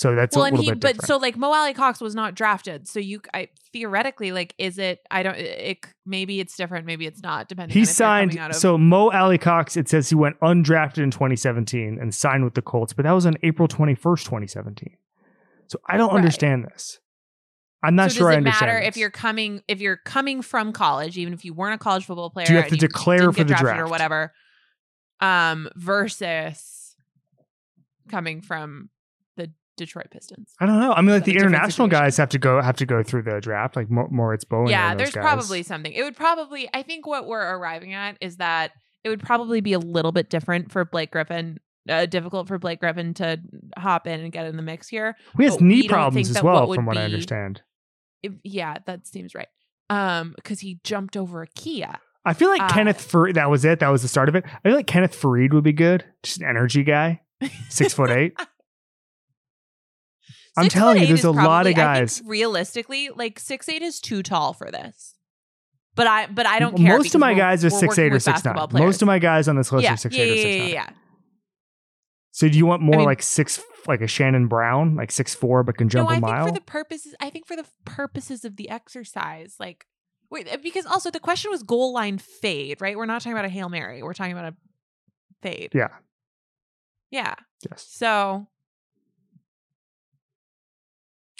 so that's well, a and little he, bit but different. so like Mo Alie-Cox was not drafted, so you, I theoretically like, is it? I don't. It, maybe it's different, maybe it's not, depending. he on if you're signed. Out of, So Mo Alie-Cox. It says he went undrafted in 2017 and signed with the Colts, but that was on April 21st, 2017. So I don't Right. understand this. I'm not so sure does I it understand. matter if you're coming if you're coming from college, even if you weren't a college football player, Do you have to declare for the draft or whatever, um, versus coming from Detroit Pistons. I don't know. I mean, like the international situation? guys have to go have to go through the draft, like Mo- Moritz Bowen. yeah, there's guys. probably something. It would probably. I think what we're arriving at is that it would probably be a little bit different for Blake Griffin. Uh, difficult for Blake Griffin to hop in and get in the mix here. he has knee problems as that what well, from what I understand. If- yeah, that seems right. Um, because he jumped over a Kia. I feel like uh, Kenneth Faried. That was it. That was the start of it. I feel like Kenneth Faried would be good. Just an energy guy, six foot eight. [LAUGHS] I'm telling you, there's a lot of probably- I think guys. realistically, like six eight is too tall for this. But I but I don't care. Most of my guys are six eight or six nine. players. Most of my guys on this list yeah, are six yeah, eight or six yeah, nine. yeah. So do you want more mean- like six, like a Shannon Brown, like six four, but can No, jump I a think mile? for the purposes. I think for the purposes of the exercise, like wait, uh, because also the question was goal line fade, right? We're not talking about a hail mary. We're talking about a fade. yeah. Yeah. Yes. So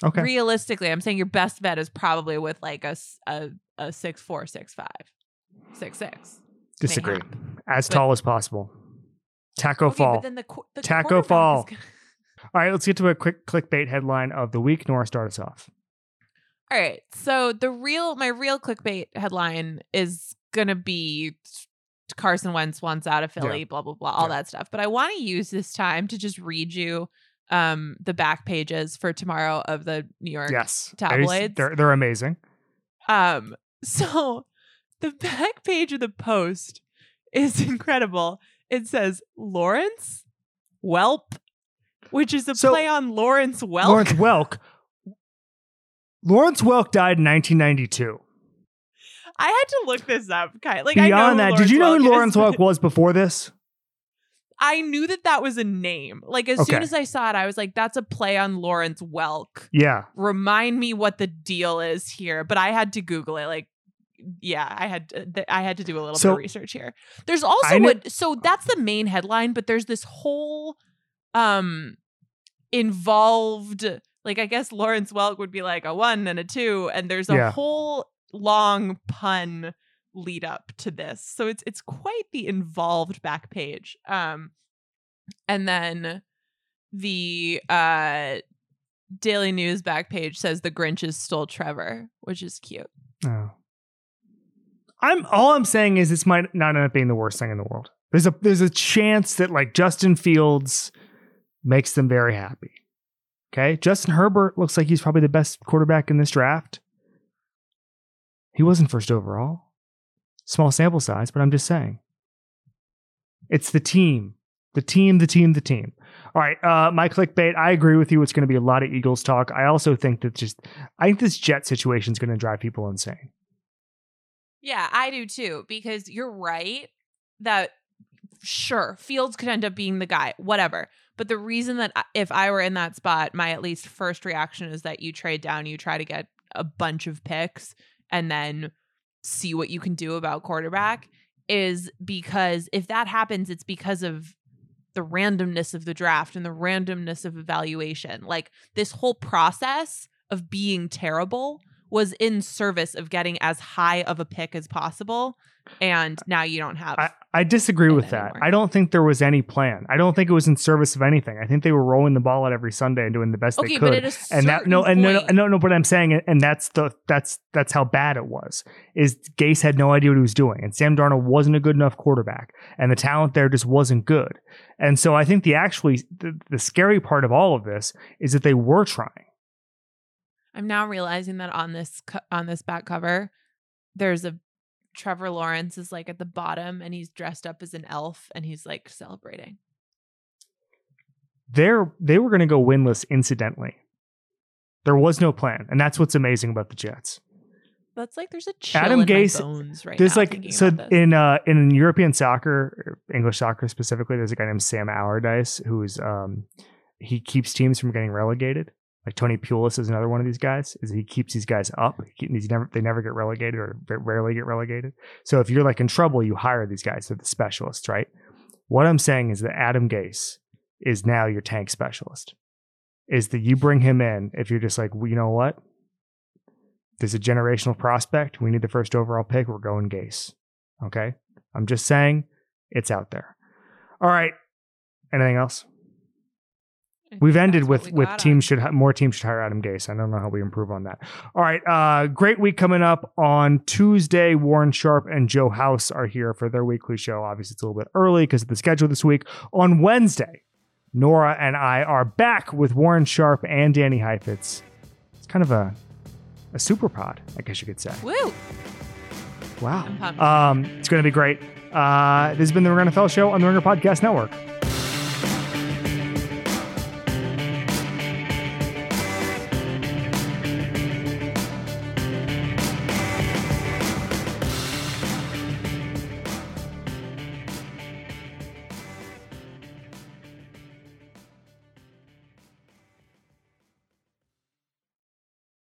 Okay. realistically, I'm saying your best bet is probably with like a a six four, six five, six six. Disagree. happen. As But- tall as possible. Tacko Okay, fall. but then the, the Tacko Fall. gonna- [LAUGHS] All right, let's get to a quick clickbait headline of the week. Nora, start us off. All right. So the real my real clickbait headline is gonna be Carson Wentz wants out of Philly, Yeah. blah blah blah, all Yeah. that stuff. But I want to use this time to just read you um the back pages for tomorrow of the New York. Yes. tabloids. They're, they're amazing. Um [LAUGHS] so the back page of the post is [LAUGHS] incredible. It says Lawrence Welp, which is a So- play on Lawrence Welk. Lawrence Welk. Lawrence Welk died in 1992. I had to look this up. Kind like I know Beyond that, Lawrence did you know Welk who Lawrence Welk was before this? I knew that that was a name. Like as soon as I saw it, I was like, "That's a play on Lawrence Welk." Yeah. Remind me what the deal is here. But I had to Google it. Like, yeah, I had to, th- I had to do a little So- bit of research here. There's also kn- what. So that's the main headline, but there's this whole um involved. Like I guess Lawrence Welk would be like a one and a two, and there's a Yeah. whole long pun lead up to this. So it's it's quite the involved back page. Um and then the uh Daily News back page says the Grinches stole Trevor, which is cute. Oh. I'm all I'm saying is this might not end up being the worst thing in the world. There's a there's a chance that like Justin Fields makes them very happy. Okay? Justin Herbert looks like he's probably the best quarterback in this draft. He wasn't first overall. Small sample size, but I'm just saying. It's the team. The team, the team, the team. All right, uh, my clickbait. I agree with you. It's going to be a lot of Eagles talk. I also think that just, I think this jet situation is going to drive people insane. Yeah, I do too, because you're right that sure, Fields could end up being the guy, whatever. But the reason that if I were in that spot, my at least first reaction is that you trade down, you try to get a bunch of picks and then see what you can do about quarterback is because if that happens, it's because of the randomness of the draft and the randomness of evaluation. Like this whole process of being terrible was in service of getting as high of a pick as possible. And now you don't have. I, I disagree with that. anymore. I don't think there was any plan. I don't think it was in service of anything. I think they were rolling the ball out every Sunday and doing the best okay, they could. and that no and no, no no no but I'm saying and that's the that's that's how bad it was. Is Gase had no idea what he was doing and Sam Darnold wasn't a good enough quarterback and the talent there just wasn't good. And so I think the actually the, the scary part of all of this is that they were trying. I'm now realizing that on this co- on this back cover, there's a Trevor Lawrence is like at the bottom and he's dressed up as an elf and he's like celebrating. They're they were going to go winless incidentally. There was no plan, and that's what's amazing about the Jets. That's like there's a chill Adam in Gase- my bones right there's now like so in uh in European soccer, English soccer specifically. There's a guy named Sam Allardyce who's um he keeps teams from getting relegated. Like Tony Pulis is another one of these guys. Is he keeps these guys up? He, he's never they never get relegated or rarely get relegated. So if you're like in trouble, you hire these guys. They're the specialists, right? What I'm saying is that Adam Gase is now your tank specialist. Is that you bring him in if you're just like, well, you know what? There's a generational prospect. We need the first overall pick. We're going Gase. Okay. I'm just saying it's out there. All right. Anything else? We've ended with we with teams on. should ha- more teams should hire Adam Gase. I don't know how we improve on that. All right, uh, great week coming up on Tuesday. Warren Sharp and Joe House are here for their weekly show. Obviously, it's a little bit early because of the schedule this week. On Wednesday, Nora and I are back with Warren Sharp and Danny Heifetz. It's kind of a a super pod, I guess you could say. Woo! Wow. Um, it's going to be great. Uh, this has been the Ringer NFL show on the Ringer Podcast Network.